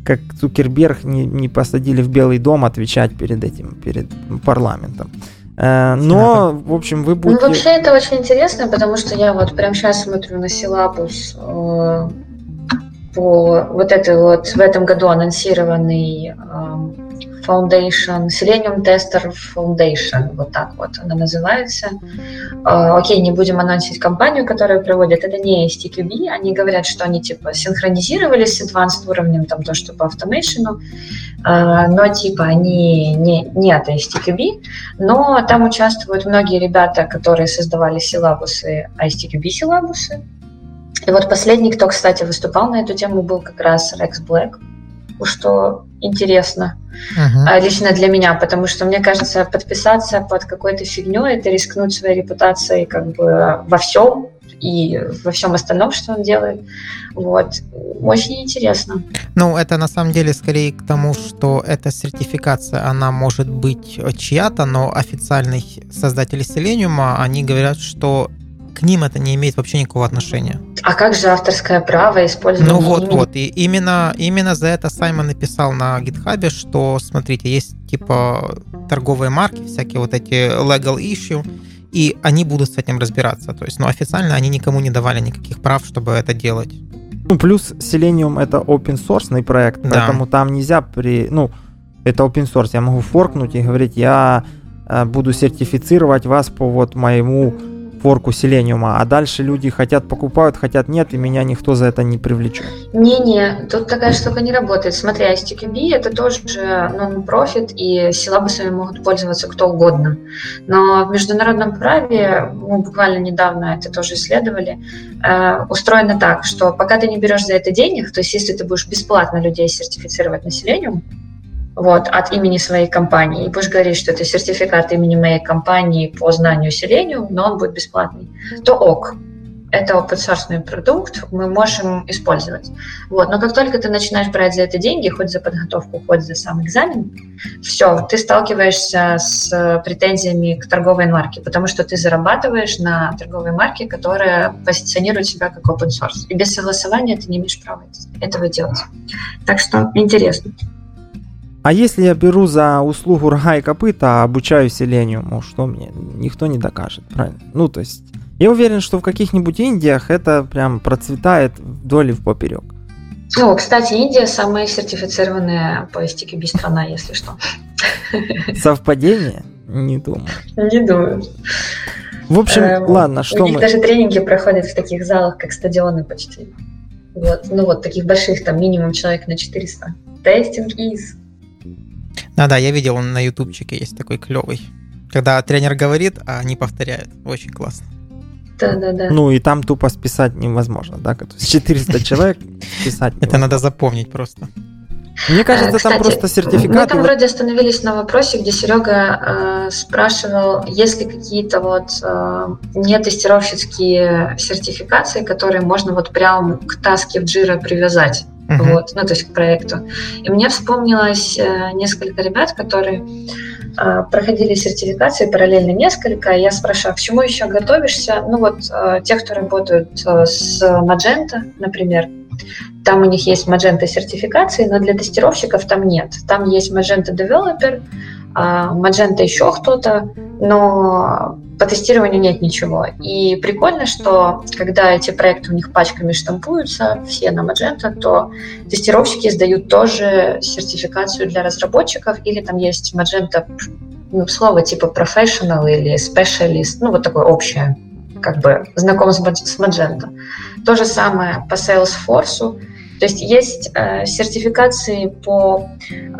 как Цукерберг не, не посадили в Белый дом отвечать перед этим, перед парламентом. Э, но, в общем, вы будете...
Ну, вообще это очень интересно, потому что я вот прямо сейчас смотрю на силабус э, по вот этой вот в этом году анонсированный э, Foundation, Selenium Tester Foundation, вот так вот она называется. Uh, окей, не будем анонсить компанию, которая проводит, это не STQB, они говорят, что они типа синхронизировались с advanced уровнем, там то, что по автомейшену, uh, но типа они не, не от STQB, но там участвуют многие ребята, которые создавали силабусы, STQB силабусы. И вот последний, кто, кстати, выступал на эту тему, был как раз Rex Black, что интересно uh-huh. лично для меня, потому что мне кажется, подписаться под какой-то фигней это рискнуть своей репутацией как бы во всем и во всем остальном, что он делает. Вот. Очень интересно.
Ну, это на самом деле скорее к тому, что эта сертификация, она может быть чья-то, но официальные создатели Selenium, они говорят, что к ним это не имеет вообще никакого отношения.
А как же авторское право использовать?
Ну вот, имени? вот. И именно, именно за это Саймон написал на гитхабе, что, смотрите, есть типа торговые марки, всякие вот эти legal issue, и они будут с этим разбираться. То есть, но официально они никому не давали никаких прав, чтобы это делать.
Ну, плюс Selenium это open source проект, да. поэтому там нельзя при... Ну, это open source, я могу форкнуть и говорить, я э, буду сертифицировать вас по вот моему форку Selenium, а дальше люди хотят покупают, хотят нет, и меня никто за это не привлечет.
Не-не, тут такая штука не работает. Смотри, STQB это тоже нон-профит, и силабусами могут пользоваться кто угодно. Но в международном праве, мы буквально недавно это тоже исследовали, э, устроено так, что пока ты не берешь за это денег, то есть если ты будешь бесплатно людей сертифицировать на Selenium, вот, от имени своей компании. И будешь говорить, что это сертификат имени моей компании по знанию Selenium, но он будет бесплатный, то ок. Это open source продукт, мы можем использовать. Вот. Но как только ты начинаешь брать за это деньги, хоть за подготовку, хоть за сам экзамен, все, ты сталкиваешься с претензиями к торговой марке, потому что ты зарабатываешь на торговой марке, которая позиционирует себя как open source. И без согласования ты не имеешь права этого делать. Так что интересно.
А если я беру за услугу рога и копыта, а обучаю селению, что мне никто не докажет, правильно? Ну, то есть, я уверен, что в каких-нибудь Индиях это прям процветает вдоль и в поперек.
О, кстати, Индия самая сертифицированная по STQB страна, если что.
Совпадение? Не думаю.
Не думаю.
В общем, эм, ладно, что
у них мы... даже тренинги проходят в таких залах, как стадионы почти. Вот, ну вот, таких больших, там минимум человек на 400. Тестинг из
да-да, я видел, он на ютубчике есть такой клевый. Когда тренер говорит, а они повторяют. Очень классно.
Да-да-да.
Ну и там тупо списать невозможно, да? То есть 400 человек списать
Это надо запомнить просто.
Мне кажется, Кстати, там просто сертификаты... Мы
там вроде остановились на вопросе, где Серега э, спрашивал, есть ли какие-то вот э, нетестировщицкие сертификации, которые можно вот прям к таске в Jira привязать. Uh-huh. Вот, ну, то есть к проекту. И мне вспомнилось э, несколько ребят, которые э, проходили сертификации параллельно несколько. Я спрашиваю, а к чему еще готовишься? Ну, вот э, те, кто работают э, с Magento, например, там у них есть Magento сертификации, но для тестировщиков там нет. Там есть Magento Developer, а, Magento еще кто-то, но по тестированию нет ничего. И прикольно, что когда эти проекты у них пачками штампуются, все на Magento, то тестировщики сдают тоже сертификацию для разработчиков, или там есть Magento, ну, слово типа professional или specialist, ну, вот такое общее, как бы знаком с Magento. То же самое по Salesforce. То есть есть э, сертификации по,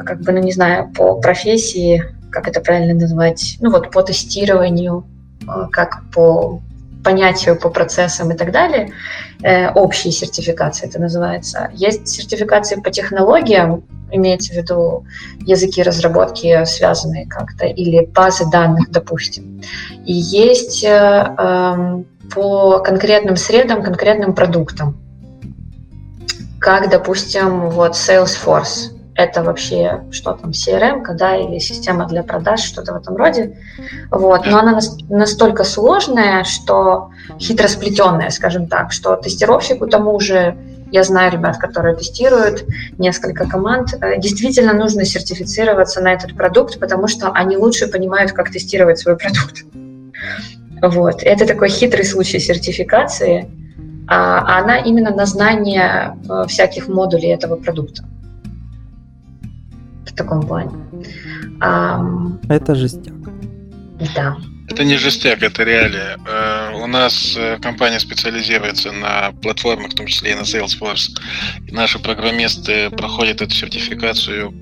как бы, ну не знаю, по профессии, как это правильно назвать, ну вот по тестированию, как по понятию, по процессам и так далее. Э, общие сертификации это называется. Есть сертификации по технологиям, имеется в виду языки разработки, связанные как-то, или базы данных, допустим. И есть э, э, по конкретным средам, конкретным продуктам как, допустим, вот Salesforce. Это вообще что там, CRM, да, или система для продаж, что-то в этом роде. Вот. Но она настолько сложная, что хитросплетенная, скажем так, что тестировщику тому же я знаю ребят, которые тестируют несколько команд. Э, действительно нужно сертифицироваться на этот продукт, потому что они лучше понимают, как тестировать свой продукт. Вот. Это такой хитрый случай сертификации, а она именно на знание э, всяких модулей этого продукта. В таком плане.
Это жестяк.
Да.
Это не жестяк, это реалия. Э, у нас э, компания специализируется на платформах, в том числе и на Salesforce. И наши программисты проходят эту сертификацию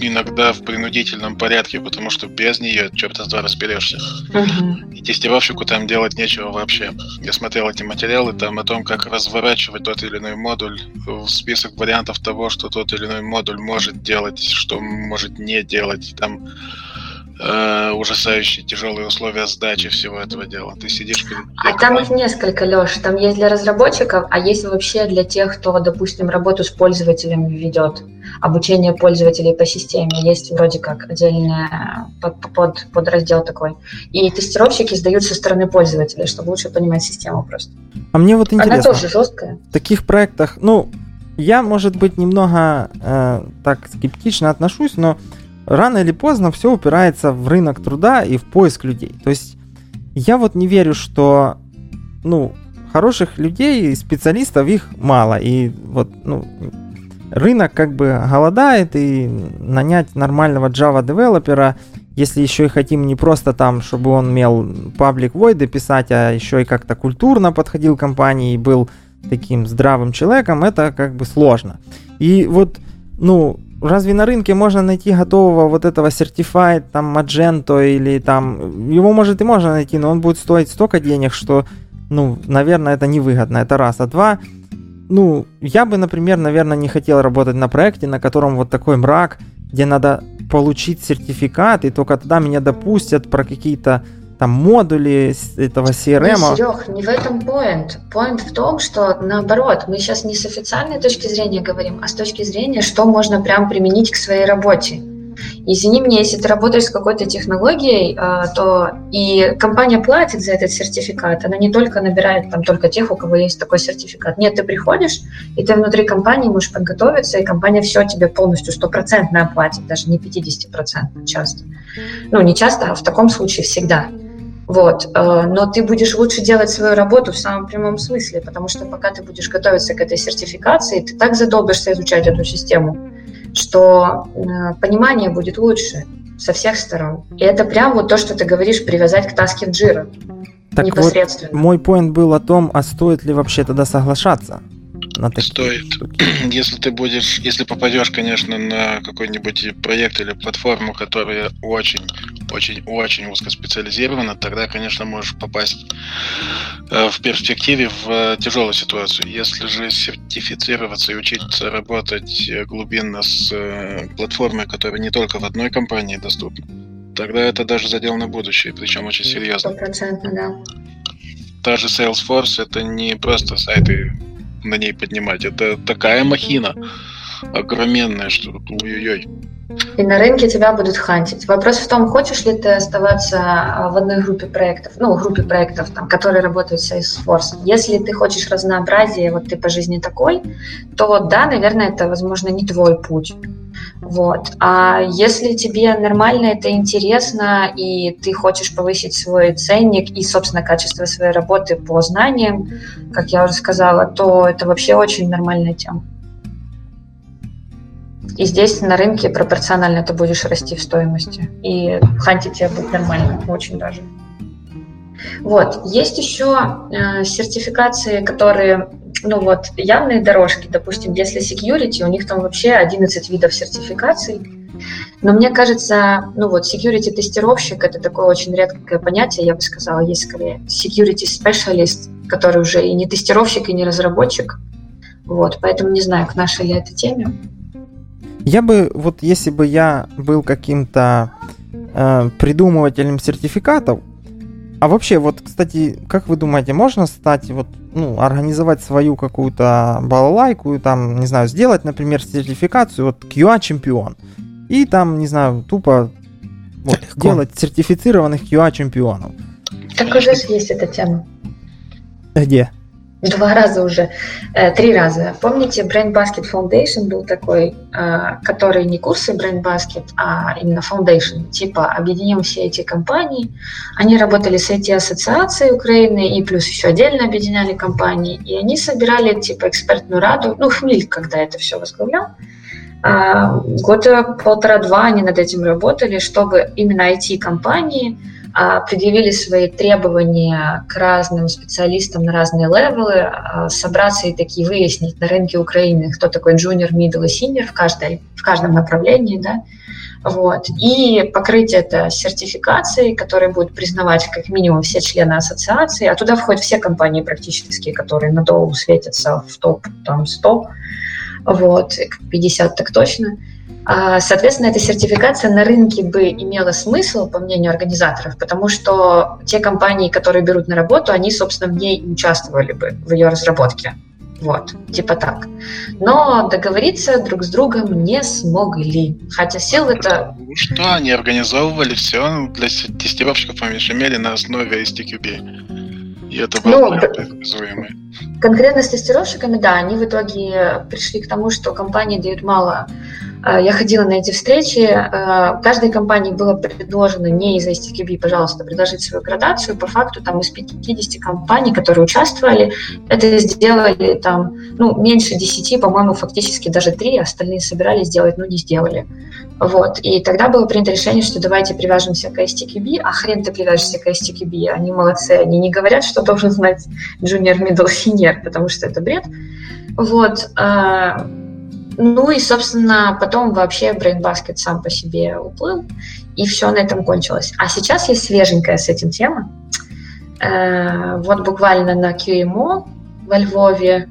иногда в принудительном порядке, потому что без нее черта с два разберешься. Uh-huh. И тестировщику там делать нечего вообще. Я смотрел эти материалы там о том, как разворачивать тот или иной модуль, в список вариантов того, что тот или иной модуль может делать, что может не делать. Там э, ужасающие тяжелые условия сдачи всего этого дела. Ты сидишь перед...
А там их несколько, Леш. Там есть для разработчиков, а есть вообще для тех, кто, допустим, работу с пользователями ведет. Обучение пользователей по системе. Есть вроде как отдельный под, под, подраздел такой. И тестировщики сдают со стороны пользователя, чтобы лучше понимать систему просто.
А мне вот интересно.
Она тоже жесткая.
В таких проектах, ну, я, может быть, немного э, так скептично отношусь, но рано или поздно все упирается в рынок труда и в поиск людей. То есть я вот не верю, что ну, хороших людей, специалистов их мало. И вот ну, рынок как бы голодает, и нанять нормального Java девелопера, если еще и хотим не просто там, чтобы он умел паблик войды писать, а еще и как-то культурно подходил к компании и был таким здравым человеком, это как бы сложно. И вот, ну, разве на рынке можно найти готового вот этого Certified, там, Magento или там... Его, может, и можно найти, но он будет стоить столько денег, что, ну, наверное, это невыгодно. Это раз. А два, ну, я бы, например, наверное, не хотел работать на проекте, на котором вот такой мрак, где надо получить сертификат, и только тогда меня допустят про какие-то там модули этого CRM.
Не, Серег, не в этом point. Point в том, что наоборот, мы сейчас не с официальной точки зрения говорим, а с точки зрения, что можно прям применить к своей работе. Извини меня, если ты работаешь с какой-то технологией, а, то и компания платит за этот сертификат. Она не только набирает там только тех, у кого есть такой сертификат. Нет, ты приходишь, и ты внутри компании можешь подготовиться, и компания все тебе полностью стопроцентно оплатит, даже не 50% часто. Ну, не часто, а в таком случае всегда. Вот. Э, но ты будешь лучше делать свою работу в самом прямом смысле, потому что пока ты будешь готовиться к этой сертификации, ты так задолбишься изучать эту систему, что э, понимание будет лучше со всех сторон. И это прям вот то, что ты говоришь, привязать к таске в Jira.
Так непосредственно. Вот мой поинт был о том, а стоит ли вообще тогда соглашаться
на такие Стоит. Если ты будешь, если попадешь, конечно, на какой-нибудь проект или платформу, которая очень, очень, очень узкоспециализирована, тогда, конечно, можешь попасть э, в перспективе в э, тяжелую ситуацию. Если же сертифицироваться и учиться работать глубинно с э, платформой, которая не только в одной компании доступна, тогда это даже задел на будущее, причем очень серьезно.
Стопроцентно, да.
Та же Salesforce это не просто сайты на ней поднимать. Это такая махина огроменная, что ой-ой-ой.
И на рынке тебя будут хантить. Вопрос в том, хочешь ли ты оставаться а, в одной группе проектов, ну, группе проектов, там, которые работают с Salesforce. Если ты хочешь разнообразия, вот ты по жизни такой, то да, наверное, это, возможно, не твой путь. Вот. А если тебе нормально это интересно, и ты хочешь повысить свой ценник и, собственно, качество своей работы по знаниям, как я уже сказала, то это вообще очень нормальная тема. И здесь на рынке пропорционально ты будешь расти в стоимости. И хантить тебя будет нормально, очень даже. Вот. Есть еще э, сертификации, которые, ну вот, явные дорожки, допустим, если security, у них там вообще 11 видов сертификаций. Но мне кажется, ну вот, security-тестировщик – это такое очень редкое понятие, я бы сказала, есть скорее security specialist, который уже и не тестировщик, и не разработчик. Вот, поэтому не знаю, к нашей ли этой теме.
Я бы, вот если бы я был каким-то э, придумывателем сертификатов, а вообще, вот, кстати, как вы думаете, можно стать, вот, ну, организовать свою какую-то балалайку, там, не знаю, сделать, например, сертификацию, вот, QA-чемпион, и там, не знаю, тупо вот, делать сертифицированных QA-чемпионов.
Так уже есть эта тема.
Где?
Два раза уже, э, три раза. Помните, Brain Basket Foundation был такой, э, который не курсы Brain Basket, а именно Foundation. Типа объединим все эти компании. Они работали с IT-ассоциацией Украины и плюс еще отдельно объединяли компании. И они собирали типа экспертную раду. Ну, Хмель, когда это все возглавлял. А, года полтора-два они над этим работали, чтобы именно IT-компании – предъявили свои требования к разным специалистам на разные левелы, а, собраться и такие выяснить на рынке Украины, кто такой junior, middle и senior в, каждой, в каждом направлении, да, вот. И покрыть это сертификацией, которая будет признавать как минимум все члены ассоциации, а туда входят все компании практически, которые надолго светятся в топ там, 100, вот, 50 так точно. А, соответственно, эта сертификация на рынке бы имела смысл, по мнению организаторов, потому что те компании, которые берут на работу, они, собственно, в ней участвовали бы в ее разработке. Вот, типа так. Но договориться друг с другом не смогли. Хотя сил это...
Ну что, они организовывали все для тестировщиков, они же имели на основе STQB. И это было ну, предсказуемо.
Конкретно с тестировщиками, да, они в итоге пришли к тому, что компании дают мало я ходила на эти встречи. Э, каждой компании было предложено не из STQB, пожалуйста, предложить свою градацию. По факту там из 50 компаний, которые участвовали, это сделали там, ну, меньше 10, по-моему, фактически даже 3, остальные собирались сделать, но не сделали. Вот. И тогда было принято решение, что давайте привяжемся к STQB, а хрен ты привяжешься к STQB. Они молодцы, они не говорят, что должен знать junior, middle, senior, потому что это бред. Вот. Э, ну и, собственно, потом вообще Basket сам по себе уплыл, и все на этом кончилось. А сейчас есть свеженькая с этим тема. Э, вот буквально на QMO во Львове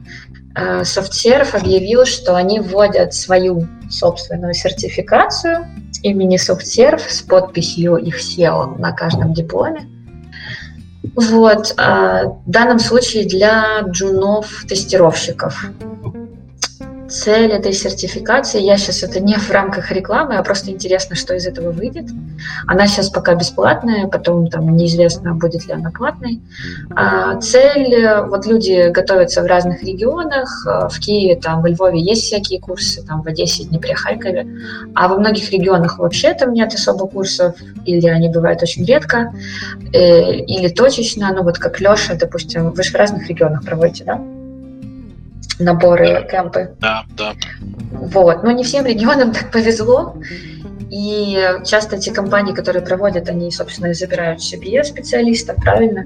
э, SoftServe объявил, что они вводят свою собственную сертификацию имени SoftServe с подписью их SEO на каждом дипломе. Вот, э, в данном случае для джунов-тестировщиков цель этой сертификации, я сейчас это не в рамках рекламы, а просто интересно, что из этого выйдет. Она сейчас пока бесплатная, потом там неизвестно, будет ли она платной. А цель, вот люди готовятся в разных регионах, э, в Киеве, там, в Львове есть всякие курсы, там, в Одессе, Днепре, Харькове, а во многих регионах вообще там нет особо курсов, или они бывают очень редко, э, или точечно, ну вот как Леша, допустим, вы же в разных регионах проводите, да? Наборы, кемпы.
Да, да.
Вот. Но не всем регионам так повезло. И часто те компании, которые проводят, они, собственно, забирают себе специалистов, правильно?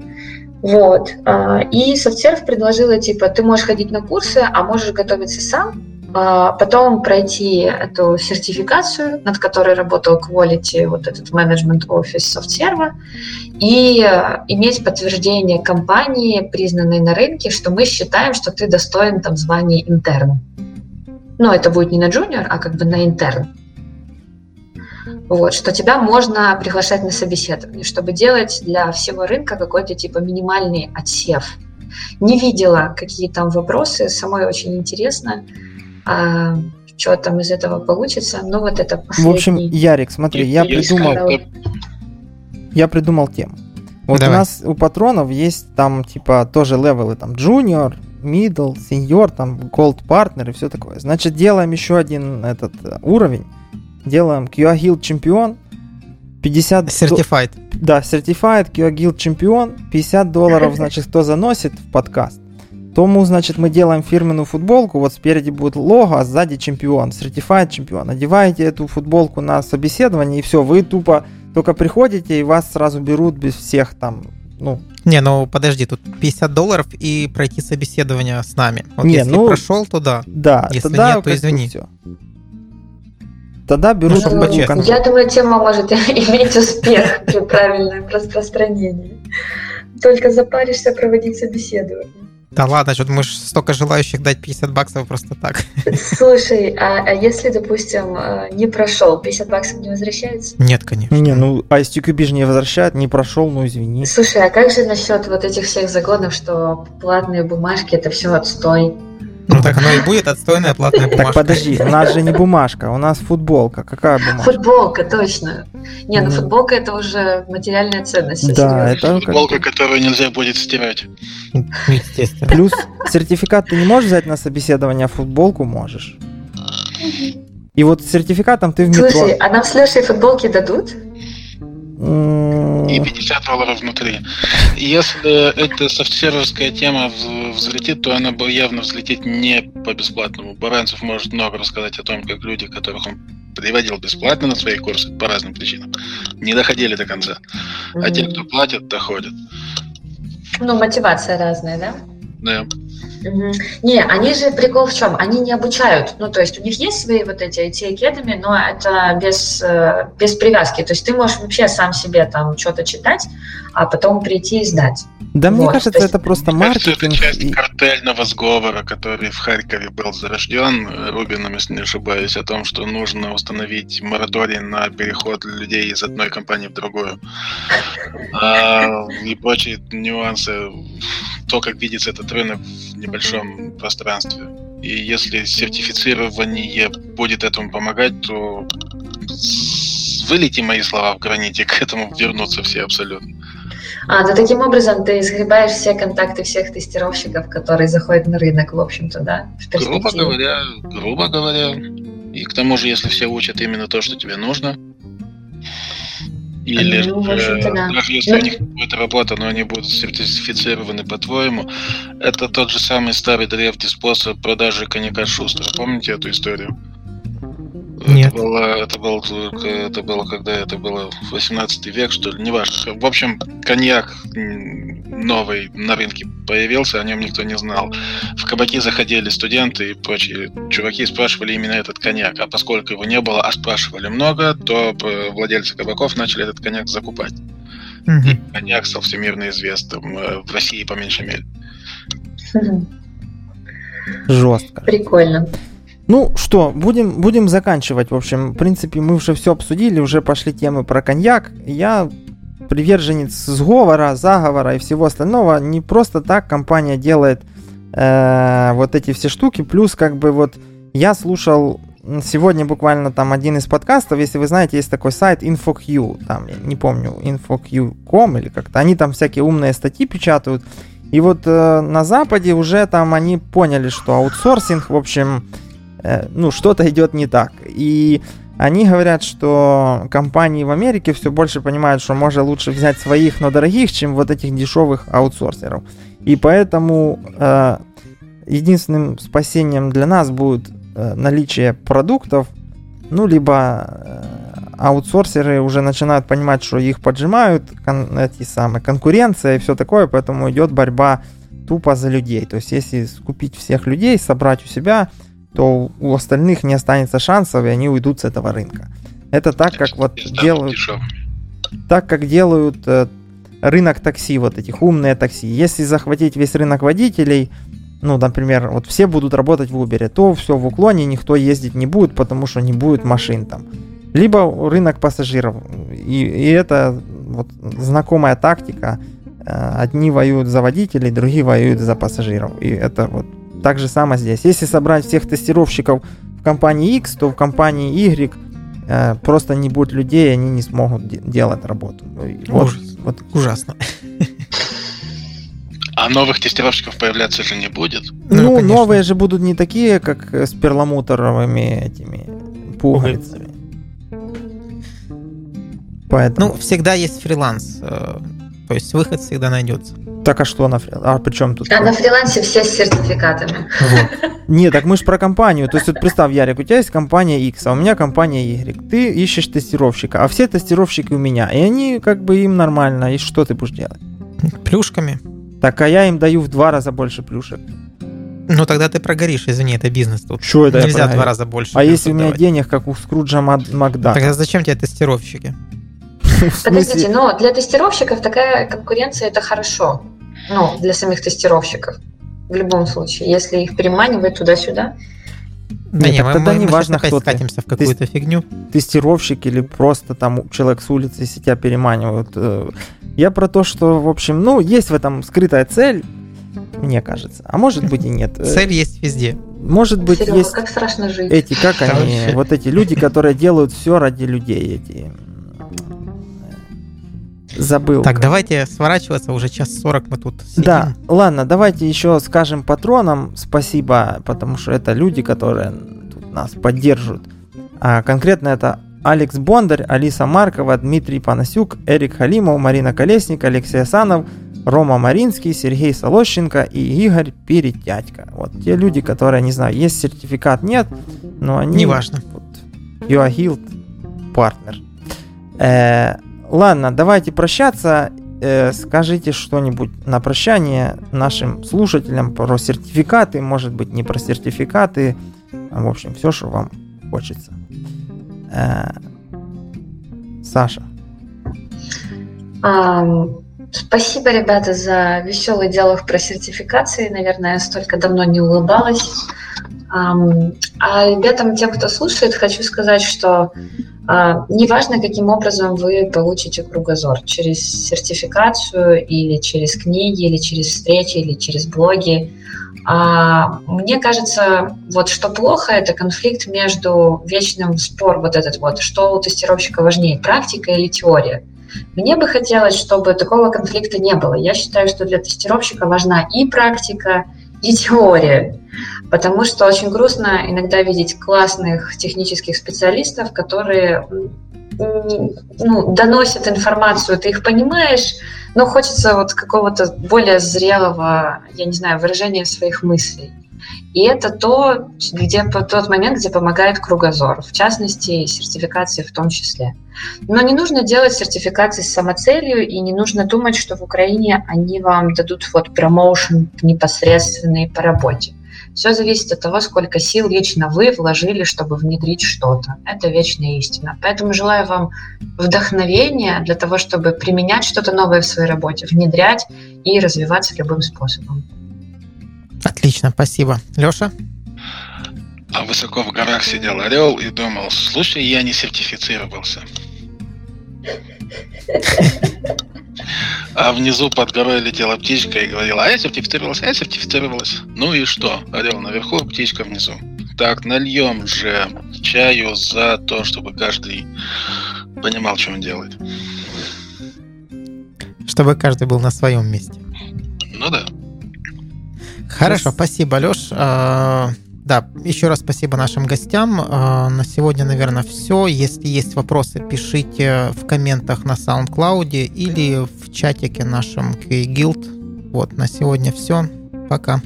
Вот. А, и SoftServe предложила, типа, ты можешь ходить на курсы, а можешь готовиться сам, потом пройти эту сертификацию, над которой работал Quality, вот этот Management Office SoftServe, и иметь подтверждение компании, признанной на рынке, что мы считаем, что ты достоин там звания интерн. Но это будет не на junior, а как бы на интерн. Вот, что тебя можно приглашать на собеседование, чтобы делать для всего рынка какой-то типа минимальный отсев Не видела, какие там вопросы, самой очень интересно, а, что там из этого получится. Ну вот это
последний. В общем, Ярик, смотри, я, я придумал, я придумал тему. Вот Давай. у нас у патронов есть там типа тоже левелы, там junior, middle, senior, там gold partner и все такое. Значит, делаем еще один этот уровень. Делаем QA Guild чемпион, 50...
Certified.
До... Да, Certified QA Guild чемпион, 50 долларов, значит, кто заносит в подкаст. Тому, значит, мы делаем фирменную футболку, вот спереди будет лого, а сзади чемпион, Certified чемпион. Одеваете эту футболку на собеседование, и все, вы тупо только приходите, и вас сразу берут без всех там, ну...
Не, ну подожди, тут 50 долларов и пройти собеседование с нами. Вот Не, если ну, прошел, то да.
Да,
если тогда нет, то извини. Все.
Тогда берут
ну, по Я думаю, тема может иметь успех при правильном распространении. Только запаришься проводить собеседование.
Да ладно, что думаешь, столько желающих дать 50 баксов просто так?
Слушай, а, а если, допустим, э, не прошел, 50 баксов не возвращается?
Нет, конечно.
Не, ну ISTQB же не возвращает, не прошел, ну извини.
Слушай, а как же насчет вот этих всех загонов, что платные бумажки это все отстой?
Ну так оно и будет отстойная платная бумажка.
Так подожди, у нас же не бумажка, у нас футболка. Какая бумажка?
Футболка, точно. Не, ну футболка это уже материальная ценность.
Да, это
футболка, которую нельзя будет стирать.
Естественно. Плюс сертификат ты не можешь взять на собеседование, а футболку можешь. И вот с сертификатом ты в метро...
Слушай, а нам с Лешей футболки дадут?
И 50 долларов внутри. Если эта софтсерверская тема взлетит, то она бы явно взлетит не по бесплатному. Баранцев может много рассказать о том, как люди, которых он приводил бесплатно на свои курсы по разным причинам, не доходили до конца. А те, кто платят, доходят.
Ну, мотивация разная, да?
Да.
Угу. Не, они же прикол в чем? Они не обучают. Ну, то есть у них есть свои вот эти IT Academy, но это без, э, без привязки. То есть ты можешь вообще сам себе там что-то читать, а потом прийти и сдать.
Да, вот. мне кажется, есть... это просто маркетинг.
Это часть и... картельного сговора, который в Харькове был зарожден Рубином, если не ошибаюсь, о том, что нужно установить мораторий на переход людей из одной компании в другую. А, и прочие нюансы. То, как видится этот рынок в небольшом пространстве. И если сертифицирование будет этому помогать, то вылети мои слова в граните, к этому вернутся все абсолютно.
А, то таким образом ты сгребаешь все контакты всех тестировщиков, которые заходят на рынок, в общем-то, да?
грубо говоря, грубо говоря. И к тому же, если все учат именно то, что тебе нужно, или ну, же, да. даже если у них будет работа, но они будут сертифицированы по-твоему, это тот же самый старый древний способ продажи коньяка Шустера. Помните эту историю?
Нет.
Это было, это, был, это было, когда это было 18 век, что ли, неважно. В общем, коньяк новый на рынке появился, о нем никто не знал. В кабаки заходили студенты и прочие чуваки спрашивали именно этот коньяк. А поскольку его не было, а спрашивали много, то владельцы кабаков начали этот коньяк закупать. Угу. И коньяк стал всемирно известным э, в России, по меньшей мере.
Жестко.
Прикольно.
Ну что, будем, будем заканчивать. В общем, в принципе, мы уже все обсудили, уже пошли темы про коньяк. Я приверженец сговора, заговора и всего остального. Не просто так компания делает э, вот эти все штуки. Плюс, как бы вот я слушал сегодня буквально там один из подкастов, если вы знаете, есть такой сайт InfoQ, там, я не помню, InfoQ.com или как-то, они там всякие умные статьи печатают, и вот э, на Западе уже там они поняли, что аутсорсинг, в общем, ну, что-то идет не так. И они говорят, что компании в Америке все больше понимают, что можно лучше взять своих, но дорогих, чем вот этих дешевых аутсорсеров. И поэтому э, единственным спасением для нас будет э, наличие продуктов, ну, либо э, аутсорсеры уже начинают понимать, что их поджимают, кон- эти самые, конкуренция и все такое, поэтому идет борьба тупо за людей. То есть, если скупить всех людей, собрать у себя, то у остальных не останется шансов, и они уйдут с этого рынка. Это так, как вот делают... Так, как делают э, рынок такси, вот этих умные такси. Если захватить весь рынок водителей, ну, например, вот все будут работать в Uber, то все в уклоне, никто ездить не будет, потому что не будет машин там. Либо рынок пассажиров. И, и это вот знакомая тактика Э, одни воюют за водителей, другие воюют за пассажиров. И это вот так же самое здесь. Если собрать всех тестировщиков в компании X, то в компании Y э, просто не будет людей, они не смогут де- делать работу.
Вот, Ужас. вот ужасно.
А новых тестировщиков появляться же не будет?
Ну, ну новые же будут не такие, как с перламутровыми этими пуговицами.
Поэтому... Ну, всегда есть фриланс. Э, то есть выход всегда найдется.
Так а что на фрилансе? А при чем тут?
А на фрилансе все с сертификатами.
Вот. Нет, так мы же про компанию. То есть вот представь, Ярик, у тебя есть компания X, а у меня компания Y. Ты ищешь тестировщика, а все тестировщики у меня. И они как бы им нормально. И что ты будешь делать?
Плюшками.
Так, а я им даю в два раза больше плюшек.
Ну тогда ты прогоришь, извини, это бизнес тут.
Что это
Нельзя в два раза больше.
А если у меня давать. денег, как у Скруджа Макда?
Тогда зачем тебе тестировщики?
Подождите, но для тестировщиков такая конкуренция это хорошо. Ну, для самих тестировщиков. В любом случае, если их переманивать туда-сюда.
Да нет, нет тогда мы, не мы важно, кто скатимся в какую-то Тест... фигню.
Тестировщик или просто там человек с улицы, если тебя переманивают. Э, я про то, что, в общем, ну, есть в этом скрытая цель, мне кажется. А может быть и нет.
Цель есть везде.
Может быть,
Серега,
есть
как страшно жить.
эти, как они, вот эти люди, которые делают все ради людей, эти забыл.
Так, давайте сворачиваться, уже час сорок мы тут сидим.
Да, ладно, давайте еще скажем патронам спасибо, потому что это люди, которые тут нас поддерживают. А конкретно это Алекс Бондарь, Алиса Маркова, Дмитрий Панасюк, Эрик Халимов, Марина Колесник, Алексей Асанов, Рома Маринский, Сергей Солощенко и Игорь Перетятько. Вот те люди, которые, не знаю, есть сертификат, нет, но они...
Неважно.
Вот, healed partner. Э, Ладно, давайте прощаться. Э, скажите что-нибудь на прощание нашим слушателям про сертификаты, может быть, не про сертификаты, в общем, все, что вам хочется. Э, Саша.
Um, спасибо, ребята, за веселый диалог про сертификации. Наверное, я столько давно не улыбалась. А ребятам, тем, кто слушает, хочу сказать, что а, неважно, каким образом вы получите кругозор, через сертификацию или через книги, или через встречи, или через блоги. А, мне кажется, вот что плохо, это конфликт между вечным спор вот этот вот, что у тестировщика важнее, практика или теория. Мне бы хотелось, чтобы такого конфликта не было. Я считаю, что для тестировщика важна и практика, и теория. Потому что очень грустно иногда видеть классных технических специалистов, которые ну, доносят информацию, ты их понимаешь, но хочется вот какого-то более зрелого, я не знаю, выражения своих мыслей. И это то, где, тот момент, где помогает кругозор, в частности, сертификации в том числе. Но не нужно делать сертификации с самоцелью, и не нужно думать, что в Украине они вам дадут вот промоушен непосредственный по работе. Все зависит от того, сколько сил лично вы вложили, чтобы внедрить что-то. Это вечная истина. Поэтому желаю вам вдохновения для того, чтобы применять что-то новое в своей работе, внедрять и развиваться любым способом.
Отлично, спасибо. Леша?
А высоко в горах сидел орел и думал, слушай, я не сертифицировался. А внизу под горой летела птичка и говорила, а я сертифицировалась, а я сертифицировалась. Ну и что? Орел наверху, птичка внизу. Так, нальем же чаю за то, чтобы каждый понимал, что он делает.
Чтобы каждый был на своем месте.
Ну да.
Хорошо, спасибо, Леш. Да, еще раз спасибо нашим гостям. А, на сегодня, наверное, все. Если есть вопросы, пишите в комментах на SoundCloud или в чатике нашем Guild. Вот, на сегодня все. Пока.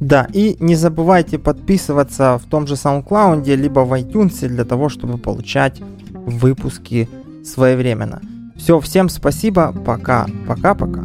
Да, и не забывайте подписываться в том же SoundCloud, либо в iTunes для того, чтобы получать выпуски своевременно. Все, всем спасибо, пока, пока-пока.